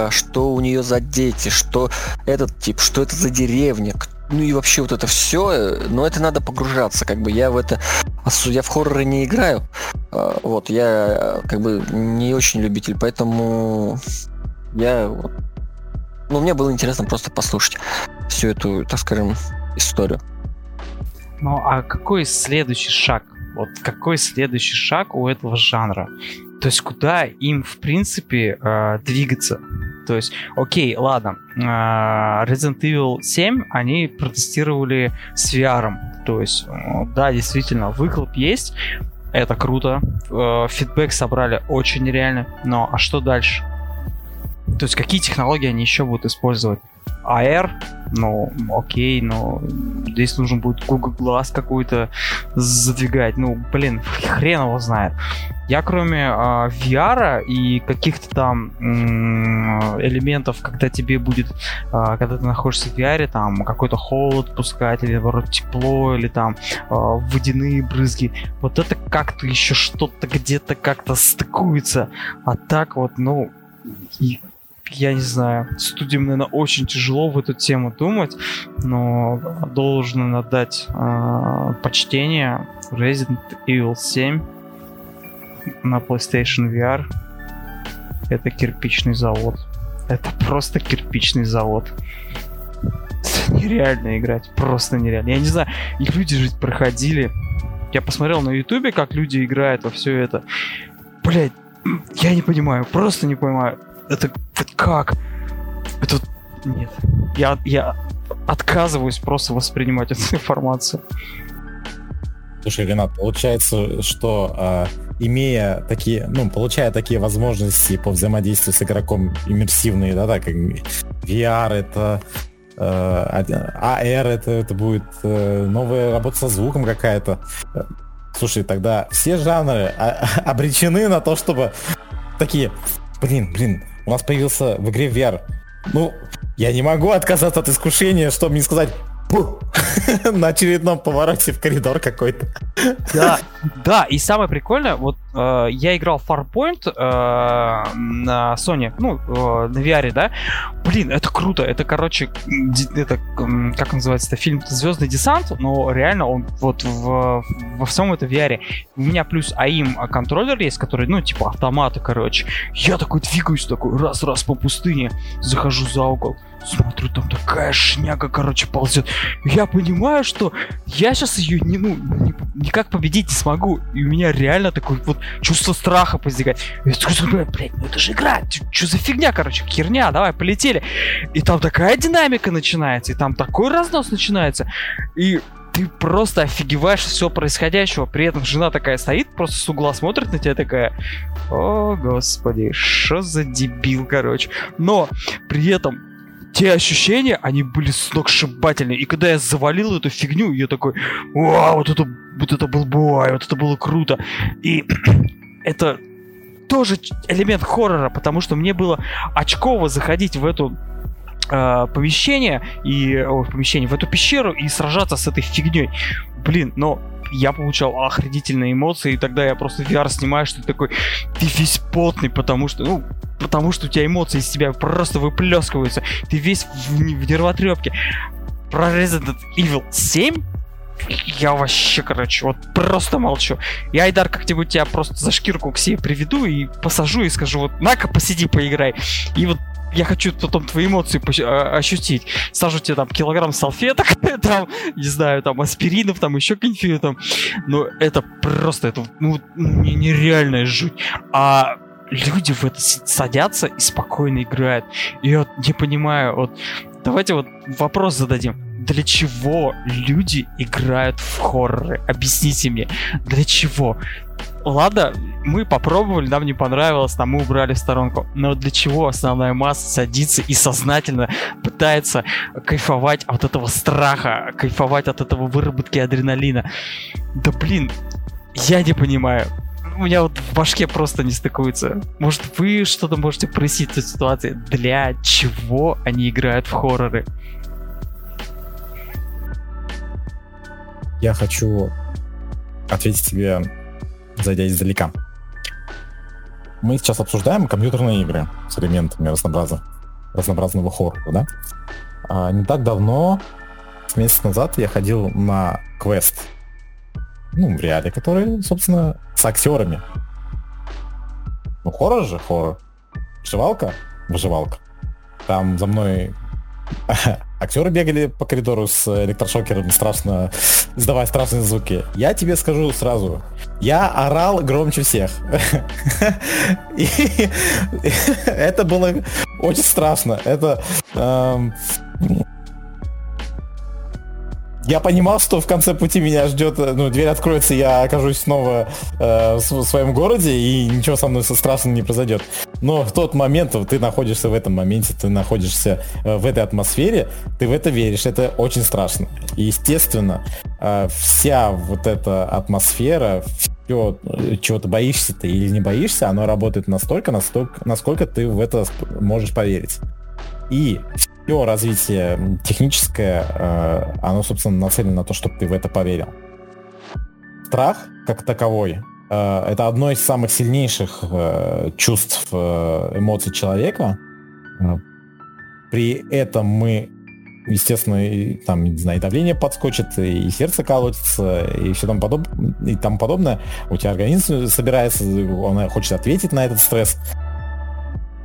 что у нее за дети, что этот тип, что это за деревня, ну и вообще вот это все, э, но это надо погружаться, как бы я в это, я в хорроры не играю, а, вот, я как бы не очень любитель, поэтому я ну мне было интересно просто послушать всю эту, так скажем, историю. Ну а какой следующий шаг? Вот какой следующий шаг у этого жанра? То есть куда им, в принципе, э, двигаться? То есть, окей, ладно, э, Resident Evil 7 они протестировали с VR. То есть, э, да, действительно, выхлоп есть, это круто. Э, фидбэк собрали очень нереально. Но а что дальше? То есть какие технологии они еще будут использовать? AR, ну, окей, но здесь нужен будет Google Glass какой-то задвигать. Ну, блин, хрен его знает. Я кроме э, VR и каких-то там м- элементов, когда тебе будет, э, когда ты находишься в VR, там какой-то холод пускать, или наоборот тепло, или там э, водяные брызги, вот это как-то еще что-то где-то как-то стыкуется. А так вот, ну, я не знаю, студиям, наверное, очень тяжело в эту тему думать, но должен отдать э, почтение Resident Evil 7 на PlayStation VR. Это кирпичный завод. Это просто кирпичный завод. Это нереально играть, просто нереально. Я не знаю, их люди же проходили. Я посмотрел на ютубе, как люди играют во все это. Блять, я не понимаю, просто не понимаю это, это как? Это... Нет. Я, я отказываюсь просто воспринимать эту информацию. Слушай, Ренат, получается, что э, имея такие, ну, получая такие возможности по взаимодействию с игроком иммерсивные, да, так VR это э, AR это, это будет э, новая работа со звуком какая-то. Слушай, тогда все жанры обречены на то, чтобы такие, блин, блин, у нас появился в игре VR. Ну, я не могу отказаться от искушения, чтобы не сказать на очередном повороте в коридор какой-то. Да, да, и самое прикольное, вот э, я играл Farpoint э, на Sony, ну, э, на VR, да. Блин, это круто, это, короче, это, как называется, это фильм «Звездный десант», но реально он вот в, во всем это VR. У меня плюс АИМ контроллер есть, который, ну, типа автоматы, короче. Я такой двигаюсь, такой раз-раз по пустыне, захожу за угол, Смотрю, там такая шняга, короче, ползет. Я понимаю, что я сейчас ее не, ну, никак победить не смогу. И у меня реально такое вот чувство страха возникает. Я такой, блядь, ну это же игра. Что за фигня, короче, херня, давай, полетели. И там такая динамика начинается, и там такой разнос начинается. И ты просто офигеваешь все происходящего. При этом жена такая стоит, просто с угла смотрит на тебя такая. О, господи, что за дебил, короче. Но при этом те ощущения, они были сногсшибательные. И когда я завалил эту фигню, я такой, вау, вот это, вот это был бой, вот это было круто. И это тоже элемент хоррора, потому что мне было очково заходить в эту э, помещение и о, помещение в эту пещеру и сражаться с этой фигней. Блин, но я получал охренительные эмоции, и тогда я просто VR снимаю, что ты такой, ты весь потный, потому что, ну, потому что у тебя эмоции из тебя просто выплескиваются, ты весь в, в нервотрепке. Про Resident Evil 7 я вообще, короче, вот просто молчу. Я, Айдар, как-нибудь тебя просто за шкирку к себе приведу и посажу и скажу, вот, на-ка, посиди, поиграй. И вот я хочу потом твои эмоции а, ощутить. Сажу тебе там килограмм салфеток, там, не знаю, там аспиринов, там еще какие-нибудь там. Но это просто, это ну, нереальная жуть. А люди в это садятся и спокойно играют. И вот не понимаю, вот давайте вот вопрос зададим. Для чего люди играют в хорроры? Объясните мне, для чего? Ладно, мы попробовали, нам не понравилось, там мы убрали в сторонку. Но для чего основная масса садится и сознательно пытается кайфовать от этого страха, кайфовать от этого выработки адреналина? Да блин, я не понимаю у меня вот в башке просто не стыкуется. Может, вы что-то можете прояснить эту ситуацию? Для чего они играют в хорроры? Я хочу ответить тебе, зайдя издалека. Мы сейчас обсуждаем компьютерные игры с элементами разнообразного, разнообразного хоррора, да? А не так давно, месяц назад, я ходил на квест ну, в реале, которые, собственно, с актерами. Ну, хоррор же, хоррор. Выживалка? Выживалка. Там за мной актеры бегали по коридору с электрошокером, страшно, издавая страшные звуки. Я тебе скажу сразу, я орал громче всех. И это было очень страшно. Это эм, я понимал, что в конце пути меня ждет, э, ну, дверь откроется, я окажусь снова э, в своем городе, и ничего со мной страшного не произойдет. Но в тот момент ты находишься в этом моменте, ты находишься э, в этой атмосфере, ты в это веришь, это очень страшно. И, естественно, э, вся вот эта атмосфера, все, э, чего ты боишься ты или не боишься, оно работает настолько, настолько, насколько ты в это можешь поверить. И все развитие техническое, э, оно, собственно, нацелено на то, чтобы ты в это поверил. Страх, как таковой, э, это одно из самых сильнейших э, чувств, эмоций человека. При этом мы, естественно, и, там, не знаю, и давление подскочит, и сердце колотится, и все там, подоб... и тому подобное. У тебя организм собирается, он хочет ответить на этот стресс.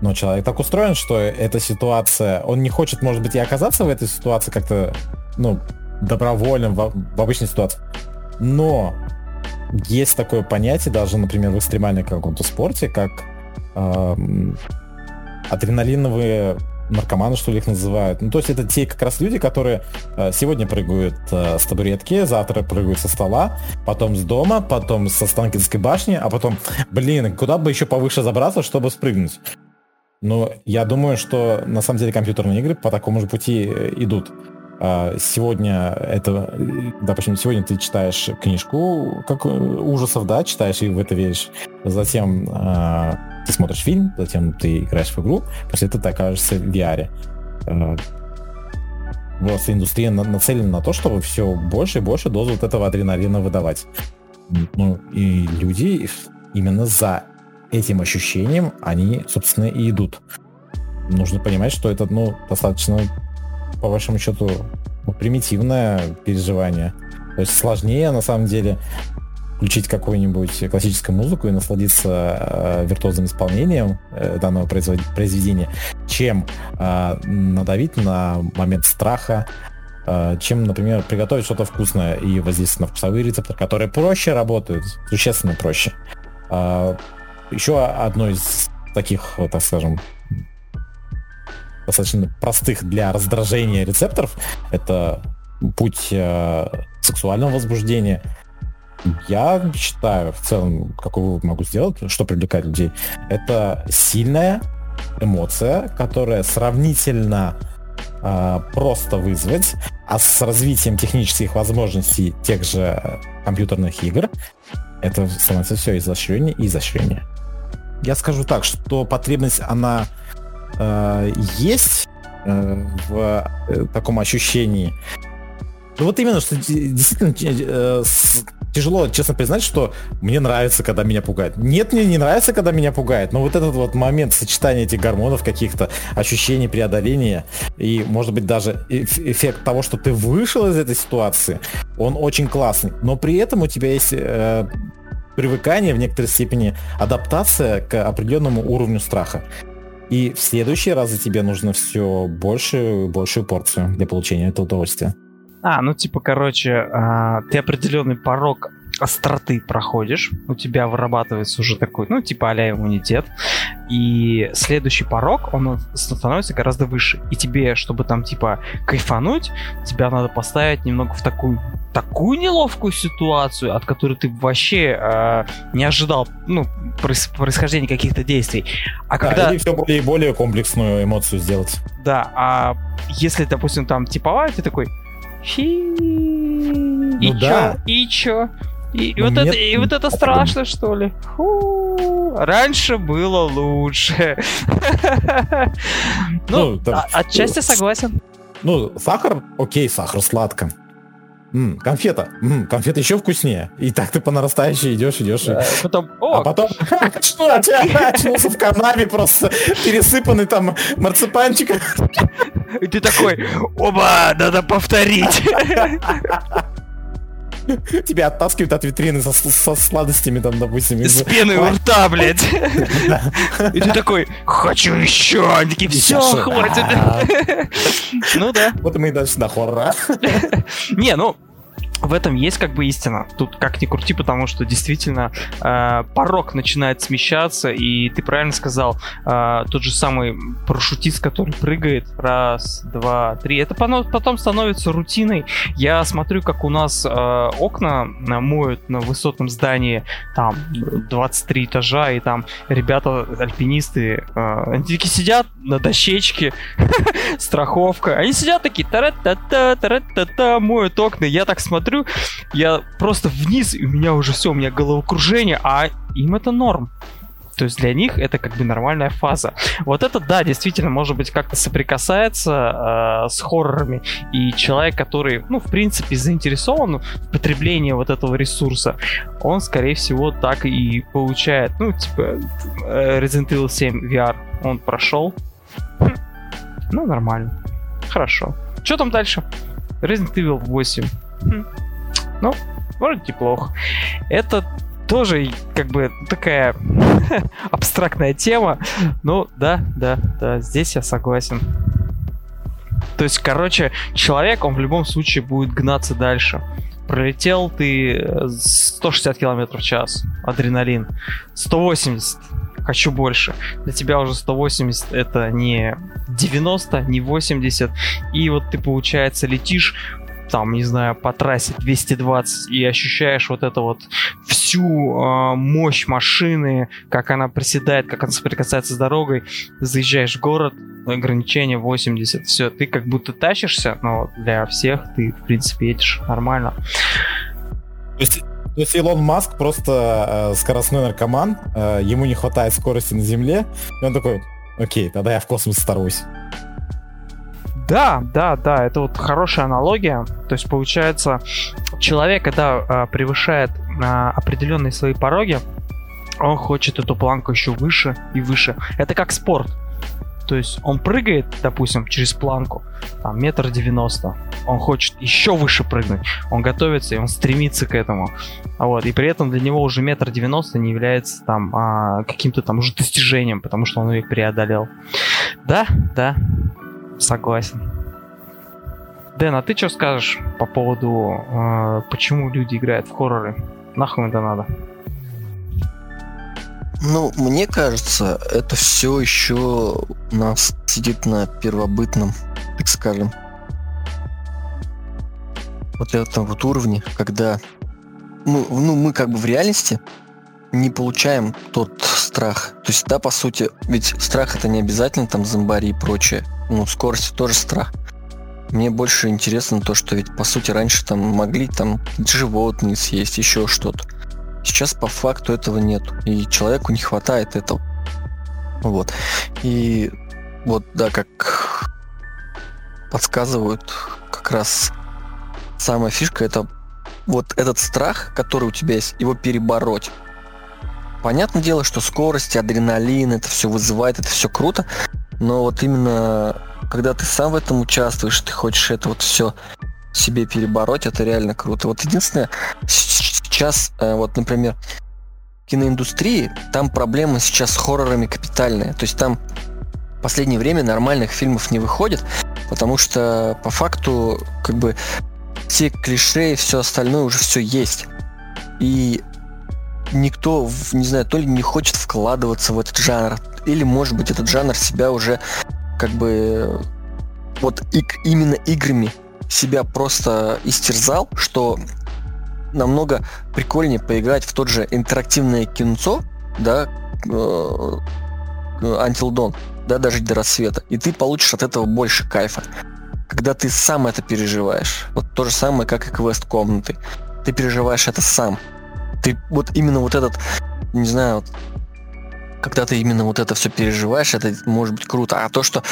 Но человек так устроен, что эта ситуация, он не хочет, может быть, и оказаться в этой ситуации как-то, ну, добровольным в, в обычной ситуации. Но есть такое понятие, даже, например, в экстремальном каком-то спорте, как э, адреналиновые наркоманы, что ли, их называют. Ну, то есть это те как раз люди, которые э, сегодня прыгают э, с табуретки, завтра прыгают со стола, потом с дома, потом со Станкинской башни, а потом, блин, куда бы еще повыше забраться, чтобы спрыгнуть. Но я думаю, что на самом деле компьютерные игры по такому же пути э, идут. А, сегодня это, допустим, сегодня ты читаешь книжку как э, ужасов, да, читаешь и в это веришь. Затем а, ты смотришь фильм, затем ты играешь в игру, после этого ты окажешься в VR. А, просто индустрия нацелена на то, чтобы все больше и больше дозу вот этого адреналина выдавать. Ну и люди именно за этим ощущением они, собственно, и идут. Нужно понимать, что это, ну, достаточно, по вашему счету, ну, примитивное переживание. То есть сложнее, на самом деле, включить какую-нибудь классическую музыку и насладиться э, виртуозным исполнением э, данного произведения, чем э, надавить на момент страха, э, чем, например, приготовить что-то вкусное и воздействовать на вкусовые рецепторы, которые проще работают, существенно проще. Э, еще одно из таких, так скажем, достаточно простых для раздражения рецепторов это путь э, сексуального возбуждения. Я считаю, в целом, вывод могу сделать, что привлекает людей, это сильная эмоция, которая сравнительно э, просто вызвать, а с развитием технических возможностей тех же компьютерных игр это становится все изощрение и изощрение я скажу так, что потребность, она э, есть э, в э, таком ощущении. Ну вот именно, что действительно э, с, тяжело, честно признать, что мне нравится, когда меня пугает. Нет, мне не нравится, когда меня пугает, но вот этот вот момент сочетания этих гормонов, каких-то ощущений преодоления и, может быть, даже эффект того, что ты вышел из этой ситуации, он очень классный. Но при этом у тебя есть э, привыкание, в некоторой степени адаптация к определенному уровню страха. И в следующие разы тебе нужно все больше, большую порцию для получения этого удовольствия. А, ну типа, короче, а, ты определенный порог остроты проходишь, у тебя вырабатывается уже такой, ну, типа а иммунитет, и следующий порог, он становится гораздо выше. И тебе, чтобы там, типа, кайфануть, тебя надо поставить немного в такую такую неловкую ситуацию, от которой ты вообще э, не ожидал, ну, проис- происхождения каких-то действий. А да, когда... Или все более и более комплексную эмоцию сделать. Да, а если, допустим, там типовая, ты такой... Фи... Ну, и да. чё? И чё? И, и, вот, это, и вот это страшно, что ли? Фу, раньше было лучше. Ну, ну а, отчасти согласен. Ну, сахар, окей, сахар сладко. М, конфета. М, конфета еще вкуснее. И так ты по нарастающей идешь, идешь. Да, и... потом, о! А потом очнулся в канаве просто пересыпанный там марципанчиком. И ты такой, оба, надо повторить. Тебя оттаскивают от витрины со, со сладостями, там, допустим. С пеной у рта, блядь. И ты такой, хочу еще. Они такие, все, хватит. Ну да. Вот мы и дальше до хоррора. Не, ну, в этом есть как бы истина. Тут как ни крути, потому что действительно э, порог начинает смещаться, и ты правильно сказал, э, тот же самый парашютист, который прыгает раз, два, три, это потом становится рутиной. Я смотрю, как у нас э, окна моют на высотном здании, там 23 этажа, и там ребята, альпинисты, э, они такие сидят на дощечке, страховка, они сидят такие, тара-та-та, тара-та-та, моют окна, я так смотрю, смотрю, я просто вниз, и у меня уже все, у меня головокружение, а им это норм. То есть для них это как бы нормальная фаза. Вот это, да, действительно, может быть, как-то соприкасается э, с хоррорами. И человек, который, ну, в принципе, заинтересован в потреблении вот этого ресурса, он, скорее всего, так и получает. Ну, типа, э, Resident Evil 7 VR он прошел. Хм. Ну, нормально. Хорошо. Что там дальше? Resident Evil 8 ну, вроде неплохо. Это тоже как бы такая абстрактная тема. Ну, да, да, да, здесь я согласен. То есть, короче, человек, он в любом случае будет гнаться дальше. Пролетел ты 160 км в час, адреналин. 180, хочу больше. Для тебя уже 180 это не 90, не 80. И вот ты, получается, летишь там, не знаю, по трассе 220 и ощущаешь вот это вот всю э, мощь машины, как она приседает, как она соприкасается с дорогой, заезжаешь в город, ограничение 80, все, ты как будто тащишься, но для всех ты, в принципе, едешь нормально. То есть, то есть Илон Маск просто э, скоростной наркоман, э, ему не хватает скорости на Земле, и он такой, окей, тогда я в космос старусь. Да, да, да, это вот хорошая аналогия. То есть получается, человек, когда а, превышает а, определенные свои пороги, он хочет эту планку еще выше и выше. Это как спорт. То есть он прыгает, допустим, через планку, там, метр девяносто. Он хочет еще выше прыгнуть. Он готовится и он стремится к этому. Вот. И при этом для него уже метр девяносто не является там а, каким-то там уже достижением, потому что он ее преодолел. Да, да, Согласен. Дэн, а ты что скажешь по поводу, э, почему люди играют в хорроры? Нахуй это надо? Ну, мне кажется, это все еще у нас сидит на первобытном, так скажем, вот этом вот уровне, когда мы, ну, мы как бы в реальности не получаем тот страх. То есть, да, по сути, ведь страх это не обязательно там зомбари и прочее. Ну, скорость тоже страх. Мне больше интересно то, что ведь по сути раньше там могли там животные съесть, еще что-то. Сейчас по факту этого нет. И человеку не хватает этого. Вот. И вот, да, как подсказывают, как раз самая фишка это вот этот страх, который у тебя есть, его перебороть. Понятное дело, что скорость, адреналин, это все вызывает, это все круто, но вот именно когда ты сам в этом участвуешь, ты хочешь это вот все себе перебороть, это реально круто. Вот единственное, сейчас, э, вот, например, киноиндустрии, там проблемы сейчас с хоррорами капитальные. То есть там последнее время нормальных фильмов не выходит, потому что по факту как бы все клише и все остальное уже все есть. И никто, не знаю, то ли не хочет вкладываться в этот жанр, или, может быть, этот жанр себя уже как бы вот и, именно играми себя просто истерзал, что намного прикольнее поиграть в тот же интерактивное кинцо, да, э, Until Dawn, да, дожить до рассвета, и ты получишь от этого больше кайфа. Когда ты сам это переживаешь. Вот то же самое, как и квест комнаты. Ты переживаешь это сам. Ты вот именно вот этот, не знаю, вот, когда ты именно вот это все переживаешь, это может быть круто. А то, что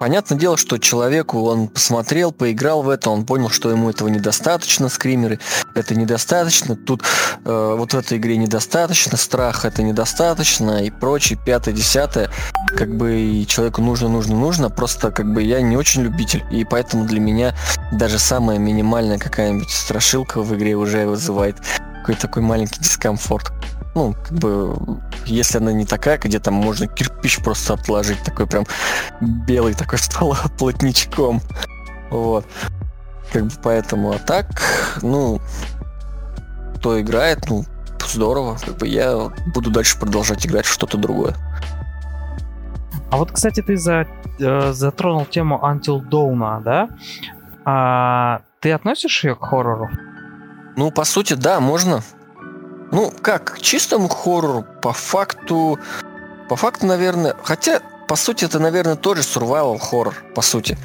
Понятное дело, что человеку он посмотрел, поиграл в это, он понял, что ему этого недостаточно, скримеры это недостаточно, тут э, вот в этой игре недостаточно, страх это недостаточно и прочее, пятое, десятое, как бы и человеку нужно, нужно, нужно, просто как бы я не очень любитель, и поэтому для меня даже самая минимальная какая-нибудь страшилка в игре уже вызывает какой-то такой маленький дискомфорт ну, как бы, если она не такая, где там можно кирпич просто отложить, такой прям белый такой стол плотничком. Вот. Как бы поэтому, а так, ну, кто играет, ну, здорово. Как бы я буду дальше продолжать играть в что-то другое. А вот, кстати, ты за, э, затронул тему Until Dawn, да? А, ты относишь ее к хоррору? Ну, по сути, да, можно. Ну, как, к чистому хоррору, по факту... По факту, наверное... Хотя, по сути, это, наверное, тоже survival хоррор, по сути.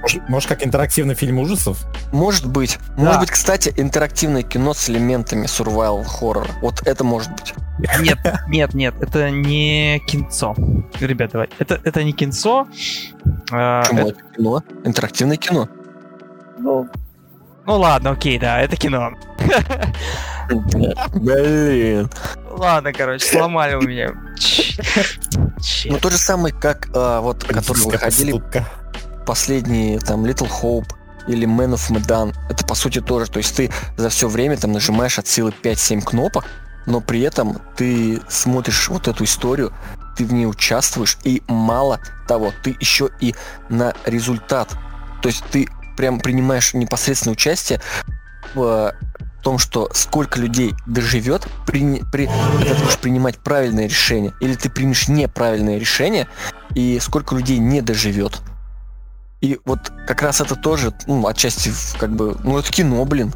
Может, может, как интерактивный фильм ужасов? Может быть. Да. Может быть, кстати, интерактивное кино с элементами survival хоррора. Вот это может быть. Нет, нет, нет, это не кинцо. Ребята, давай. Это, это не кинцо. А, Почему это... это кино? Интерактивное кино. Ну, ну ладно, окей, да, это кино. Блин. Ладно, короче, сломали у меня. Ну, то же самое, как а, вот, которые выходили последние, там, Little Hope или Man of Medan. Это, по сути, тоже. То есть ты за все время там нажимаешь от силы 5-7 кнопок, но при этом ты смотришь вот эту историю, ты в ней участвуешь, и мало того, ты еще и на результат. То есть ты прям принимаешь непосредственное участие в том, что сколько людей доживет, при, при, когда ты будешь принимать правильное решение, или ты примешь неправильное решение, и сколько людей не доживет. И вот как раз это тоже, ну, отчасти, как бы, ну, это кино, блин.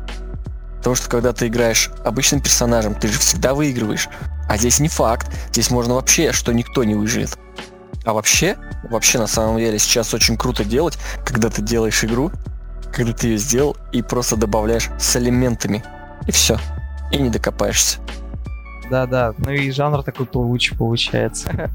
Потому что когда ты играешь обычным персонажем, ты же всегда выигрываешь. А здесь не факт. Здесь можно вообще, что никто не выживет. А вообще, вообще на самом деле сейчас очень круто делать, когда ты делаешь игру, когда ты ее сделал и просто добавляешь с элементами. И все. И не докопаешься. Да-да, ну и жанр такой плавучий получается.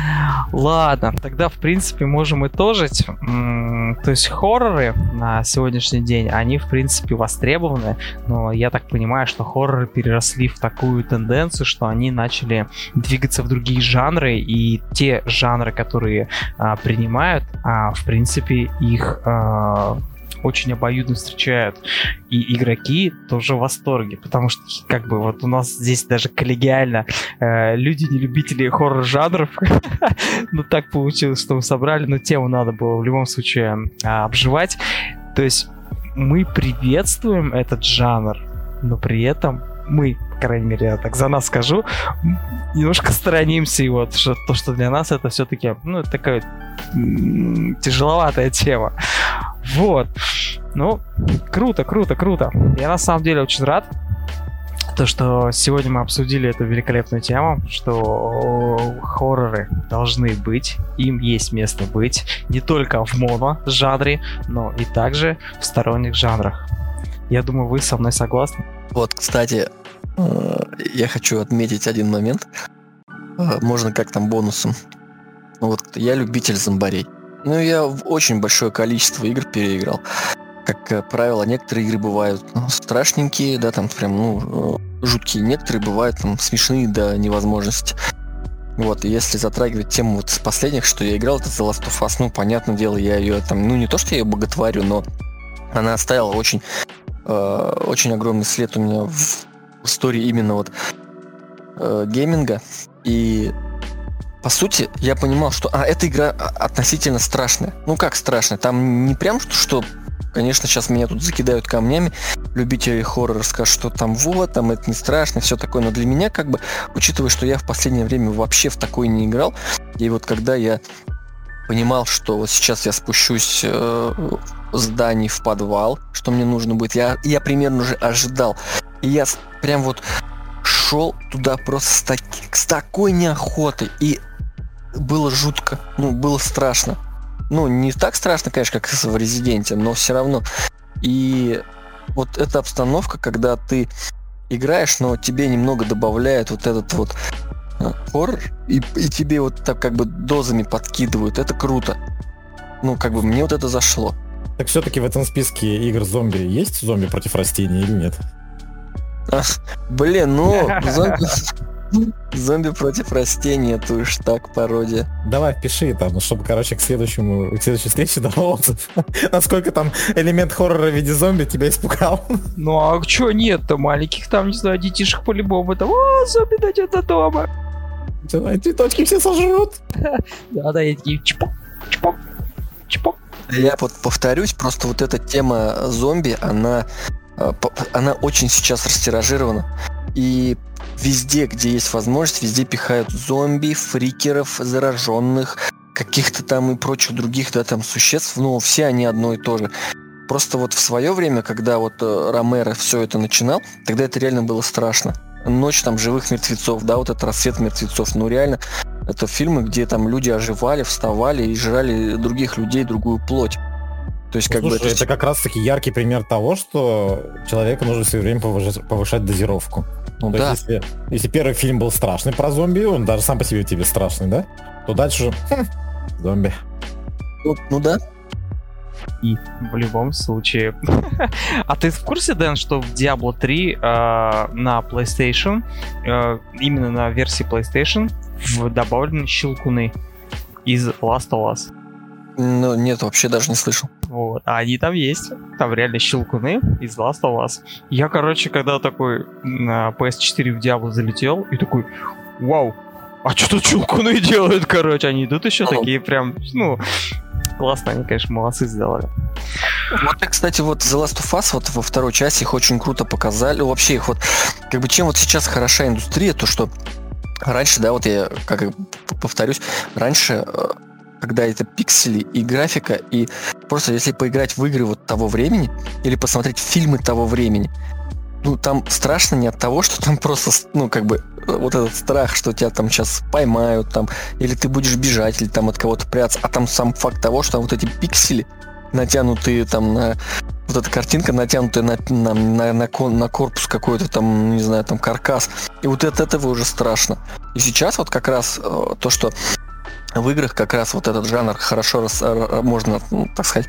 Ладно, тогда в принципе можем итожить. То есть хорроры на сегодняшний день, они в принципе востребованы, но я так понимаю, что хорроры переросли в такую тенденцию, что они начали двигаться в другие жанры, и те жанры, которые а, принимают, а, в принципе их а, очень обоюдно встречают. И игроки тоже в восторге, потому что как бы вот у нас здесь даже коллегиально э, люди не любители хоррор-жанров. ну так получилось, что мы собрали, но тему надо было в любом случае э, обживать. То есть мы приветствуем этот жанр, но при этом мы, по крайней мере, я так за нас скажу, немножко сторонимся его, что то, что для нас это все-таки, ну, такая тяжеловатая тема. Вот. Ну, круто, круто, круто. Я на самом деле очень рад, то, что сегодня мы обсудили эту великолепную тему, что хорроры должны быть, им есть место быть, не только в моно жанре, но и также в сторонних жанрах. Я думаю, вы со мной согласны. Вот, кстати, э, я хочу отметить один момент. Э, можно как там бонусом. Вот я любитель зомбарей. Ну, я очень большое количество игр переиграл. Как э, правило, некоторые игры бывают ну, страшненькие, да, там прям, ну, э, жуткие. Некоторые бывают там смешные до невозможности. Вот, и если затрагивать тему вот с последних, что я играл, это The Last of Us, ну, понятное дело, я ее там, ну, не то, что я ее боготворю, но она оставила очень, э, очень огромный след у меня в истории именно вот э, гейминга. И по сути, я понимал, что а, эта игра относительно страшная. Ну как страшная? Там не прям что, что конечно, сейчас меня тут закидают камнями, любители хоррора скажут, что там вот, там это не страшно, все такое, но для меня, как бы, учитывая, что я в последнее время вообще в такое не играл, и вот когда я понимал, что вот сейчас я спущусь э, в здании в подвал, что мне нужно будет, я, я примерно уже ожидал, и я прям вот шел туда просто с, таки, с такой неохотой, и было жутко, ну, было страшно. Ну, не так страшно, конечно, как в Резиденте, но все равно. И вот эта обстановка, когда ты играешь, но тебе немного добавляет вот этот вот э, хоррор, и, и тебе вот так как бы дозами подкидывают, это круто. Ну, как бы мне вот это зашло. Так все-таки в этом списке игр зомби есть зомби против растений или нет? А, блин, ну, зомби... Зомби против растений, это уж так пародия. Давай, пиши там, чтобы, короче, к следующему, к следующей встрече дал Насколько там элемент хоррора в виде зомби тебя испугал. Ну а чё нет-то? Маленьких там, не знаю, детишек по-любому. Там, о, зомби дойдет до дома. Давай, цветочки все сожрут. Да-да, я такие чпок, чпок, чпок. Я вот повторюсь, просто вот эта тема зомби, она, э, она очень сейчас растиражирована. И везде, где есть возможность, везде пихают зомби, фрикеров, зараженных, каких-то там и прочих других, да, там существ, ну, все они одно и то же. Просто вот в свое время, когда вот э, Ромеро все это начинал, тогда это реально было страшно. Ночь там живых мертвецов, да, вот этот рассвет мертвецов, ну реально, это фильмы, где там люди оживали, вставали и жрали других людей, другую плоть. То есть, ну, как слушай, бы это... это как раз таки яркий пример того, что человеку нужно все время повышать, повышать дозировку. Ну, То да. Есть, если, если первый фильм был страшный про зомби, он даже сам по себе тебе страшный, да? То дальше хм, зомби. Ну, ну да. И в любом случае. а ты в курсе, Дэн, что в Diablo 3 э, на PlayStation, э, именно на версии PlayStation, в добавлены щелкуны из Last of Us? Ну, нет, вообще даже не слышал. Вот. А они там есть. Там реально щелкуны из Last of Us. Я, короче, когда такой на PS4 в Diablo залетел, и такой, вау, а что тут щелкуны делают, короче? Они идут еще такие прям, ну, классно, они, конечно, молодцы сделали. Вот, кстати, вот The Last of Us вот во второй части их очень круто показали. Вообще их вот, как бы, чем вот сейчас хороша индустрия, то что раньше, да, вот я, как повторюсь, раньше э, когда это пиксели и графика, и просто если поиграть в игры вот того времени, или посмотреть фильмы того времени, ну, там страшно не от того, что там просто, ну, как бы, вот этот страх, что тебя там сейчас поймают, там, или ты будешь бежать, или там от кого-то прятаться, а там сам факт того, что там вот эти пиксели, натянутые там на вот эта картинка натянутая на, на, на, на, на корпус какой-то там, не знаю, там каркас. И вот от этого уже страшно. И сейчас вот как раз э, то, что в играх как раз вот этот жанр хорошо рас, можно, ну, так сказать,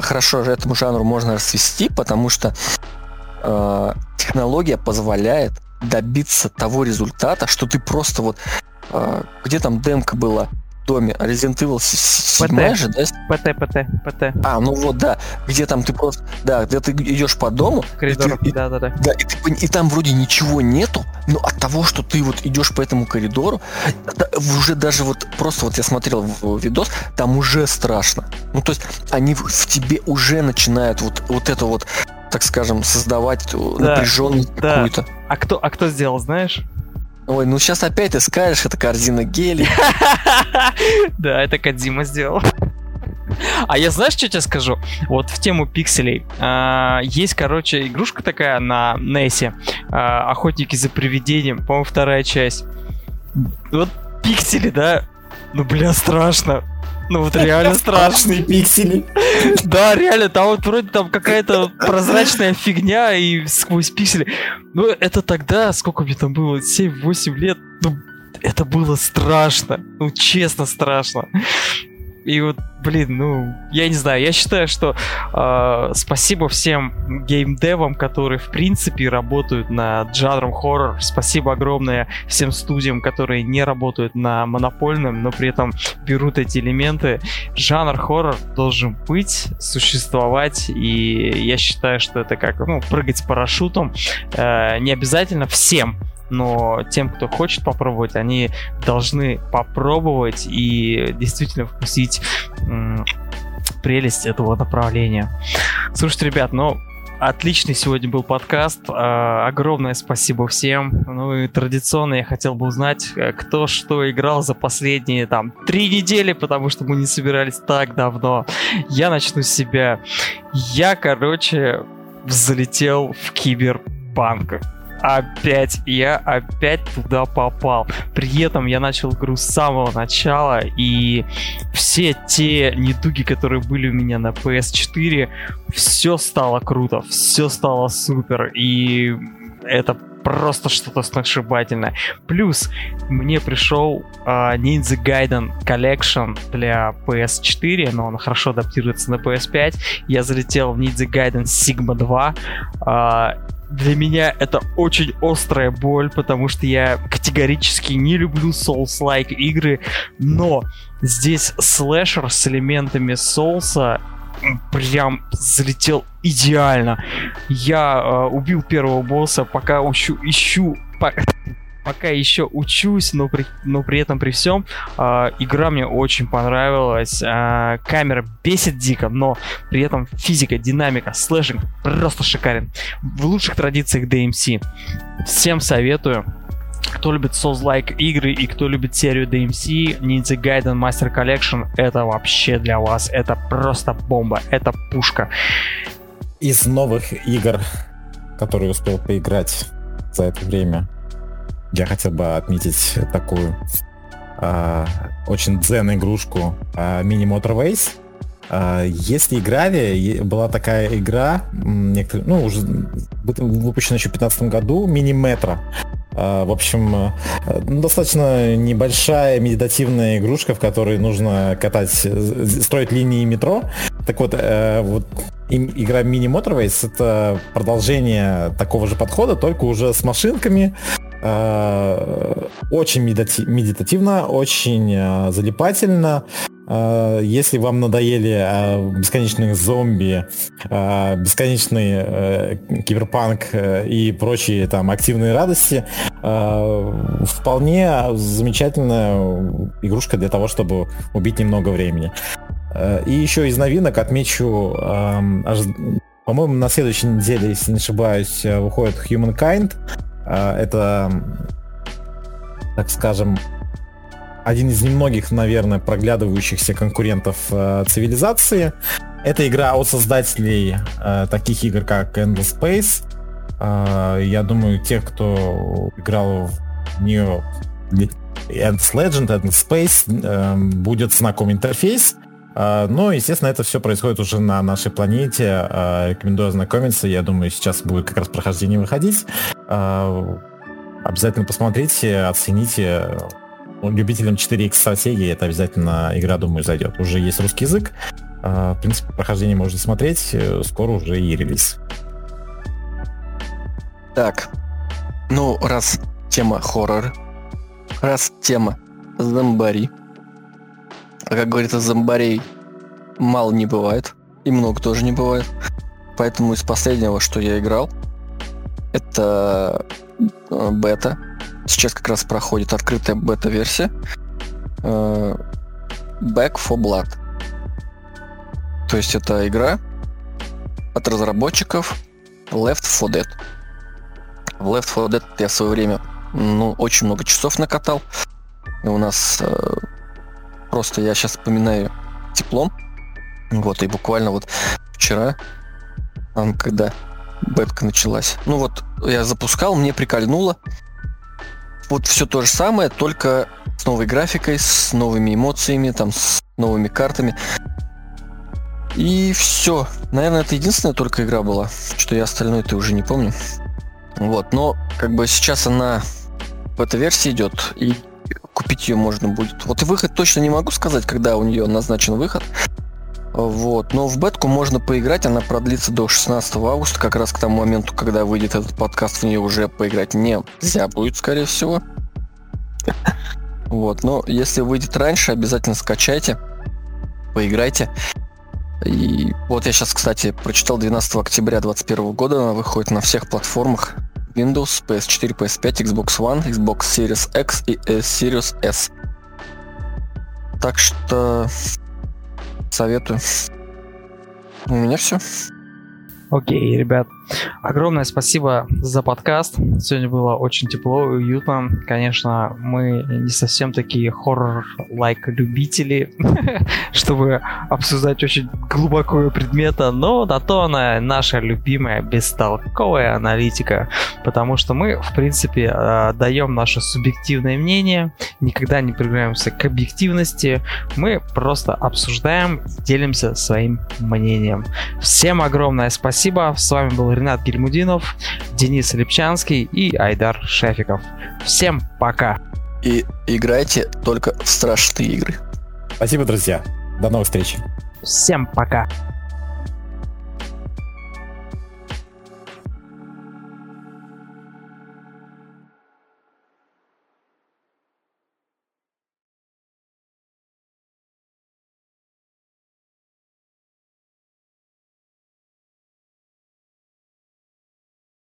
хорошо этому жанру можно расвести, потому что э, технология позволяет добиться того результата, что ты просто вот э, где там демка была, доме. Resident Evil 7 же, да? ПТ, ПТ, ПТ. А, ну вот, да. Где там ты просто... Да, где ты идешь по дому. Коридор, да, да, да. Да, и, ты, и там вроде ничего нету, но от того, что ты вот идешь по этому коридору, уже даже вот просто вот я смотрел видос, там уже страшно. Ну, то есть они в, в тебе уже начинают вот, вот это вот так скажем, создавать да, напряженность да. какую-то. А кто, а кто сделал, знаешь? Ой, ну сейчас опять ты скажешь, это корзина гелей. Да, это Кадзима сделал. А я знаешь, что тебе скажу? Вот в тему пикселей. А, есть, короче, игрушка такая на Нессе. А, Охотники за привидением. По-моему, вторая часть. Вот пиксели, да? Ну, бля, страшно. Ну вот реально страшные пиксели. Да, реально, там вот вроде там какая-то прозрачная фигня и сквозь пиксели. Ну это тогда, сколько мне там было, 7-8 лет, ну это было страшно. Ну честно страшно. И вот, блин, ну, я не знаю, я считаю, что э, спасибо всем геймдевам, которые, в принципе, работают над жанром хоррор. Спасибо огромное всем студиям, которые не работают на монопольном, но при этом берут эти элементы. Жанр хоррор должен быть, существовать, и я считаю, что это как, ну, прыгать с парашютом. Э, не обязательно всем, но тем, кто хочет попробовать, они должны попробовать и действительно вкусить прелесть этого направления. Слушайте, ребят, ну, Отличный сегодня был подкаст. А, огромное спасибо всем. Ну и традиционно я хотел бы узнать, э, кто что играл за последние там три недели, потому что мы не собирались так давно. Я начну с себя. Я, короче, залетел в киберпанк опять, я опять туда попал. При этом я начал игру с самого начала, и все те недуги, которые были у меня на PS4, все стало круто, все стало супер, и это просто что-то сногсшибательное. Плюс мне пришел uh, Ninja Gaiden Collection для PS4, но он хорошо адаптируется на PS5. Я залетел в Ninja Gaiden Sigma 2. Uh, для меня это очень острая боль, потому что я категорически не люблю Souls-like игры, но здесь слэшер с элементами соуса прям залетел идеально. Я э, убил первого босса, пока ищу, ищу по, пока еще учусь, но при, но при этом при всем э, игра мне очень понравилась. Э, камера бесит дико, но при этом физика, динамика, слэшинг просто шикарен. В лучших традициях DMC. Всем советую. Кто любит Souls-like игры и кто любит серию DMC, Ninja Gaiden Master Collection, это вообще для вас. Это просто бомба, это пушка. Из новых игр, которые успел поиграть за это время, я хотел бы отметить такую э, очень дзен игрушку э, Mini Motorways. Э, если играли, была такая игра, ну, уже выпущена еще в 2015 году, Mini Metro. Uh, в общем, uh, достаточно небольшая медитативная игрушка, в которой нужно катать, строить линии метро. Так вот, uh, вот игра Mini Motorways это продолжение такого же подхода, только уже с машинками, Э, очень медитативно, очень э, залипательно. Э, если вам надоели бесконечные зомби, бесконечный киберпанк и прочие там активные радости, вполне замечательная игрушка для того, чтобы убить немного времени. И еще из новинок отмечу, по-моему, на следующей неделе, если не ошибаюсь, выходит Humankind. А, это, так скажем, один из немногих, наверное, проглядывающихся конкурентов э, цивилизации. Это игра от создателей э, таких игр, как Endless Space. Э, я думаю, те, кто играл в нее Endless Legend, Endless Space, э, будет знаком интерфейс. Uh, но, естественно, это все происходит уже на нашей планете. Uh, рекомендую ознакомиться. Я думаю, сейчас будет как раз прохождение выходить. Uh, обязательно посмотрите, оцените. Ну, любителям 4X стратегии это обязательно игра, думаю, зайдет. Уже есть русский язык. В принципе, прохождение можно смотреть. Э, скоро уже и релиз. Так, ну, раз тема хоррор, раз тема зомбари, а как говорится, зомбарей мало не бывает. И много тоже не бывает. Поэтому из последнего, что я играл, это э, бета. Сейчас как раз проходит открытая бета-версия. Э, Back for Blood. То есть это игра от разработчиков Left 4 Dead. В Left 4 Dead я в свое время ну, очень много часов накатал. И у нас э, Просто я сейчас вспоминаю теплом. Вот, и буквально вот вчера, когда бетка началась. Ну вот, я запускал, мне прикольнуло. Вот все то же самое, только с новой графикой, с новыми эмоциями, там, с новыми картами. И все. Наверное, это единственная только игра была, что я остальное ты уже не помню. Вот, но как бы сейчас она в этой версии идет, и купить ее можно будет. Вот выход точно не могу сказать, когда у нее назначен выход. Вот. Но в бетку можно поиграть, она продлится до 16 августа, как раз к тому моменту, когда выйдет этот подкаст, в нее уже поиграть нельзя будет, скорее всего. Вот, но если выйдет раньше, обязательно скачайте, поиграйте. И вот я сейчас, кстати, прочитал 12 октября 2021 года, она выходит на всех платформах. Windows, PS4, PS5, Xbox One, Xbox Series X и э, Series S. Так что советую. У меня все. Окей, ребят, огромное спасибо за подкаст. Сегодня было очень тепло и уютно. Конечно, мы не совсем такие хоррор-лайк любители, чтобы обсуждать очень глубокого предмета, но на то она наша любимая бестолковая аналитика, потому что мы, в принципе, э, даем наше субъективное мнение, никогда не прибегаемся к объективности, мы просто обсуждаем, делимся своим мнением. Всем огромное спасибо. С вами был Ренат Гельмудинов, Денис Липчанский и Айдар Шефиков. Всем пока. И играйте только в страшные игры. Спасибо, друзья. До новых встреч. Всем пока.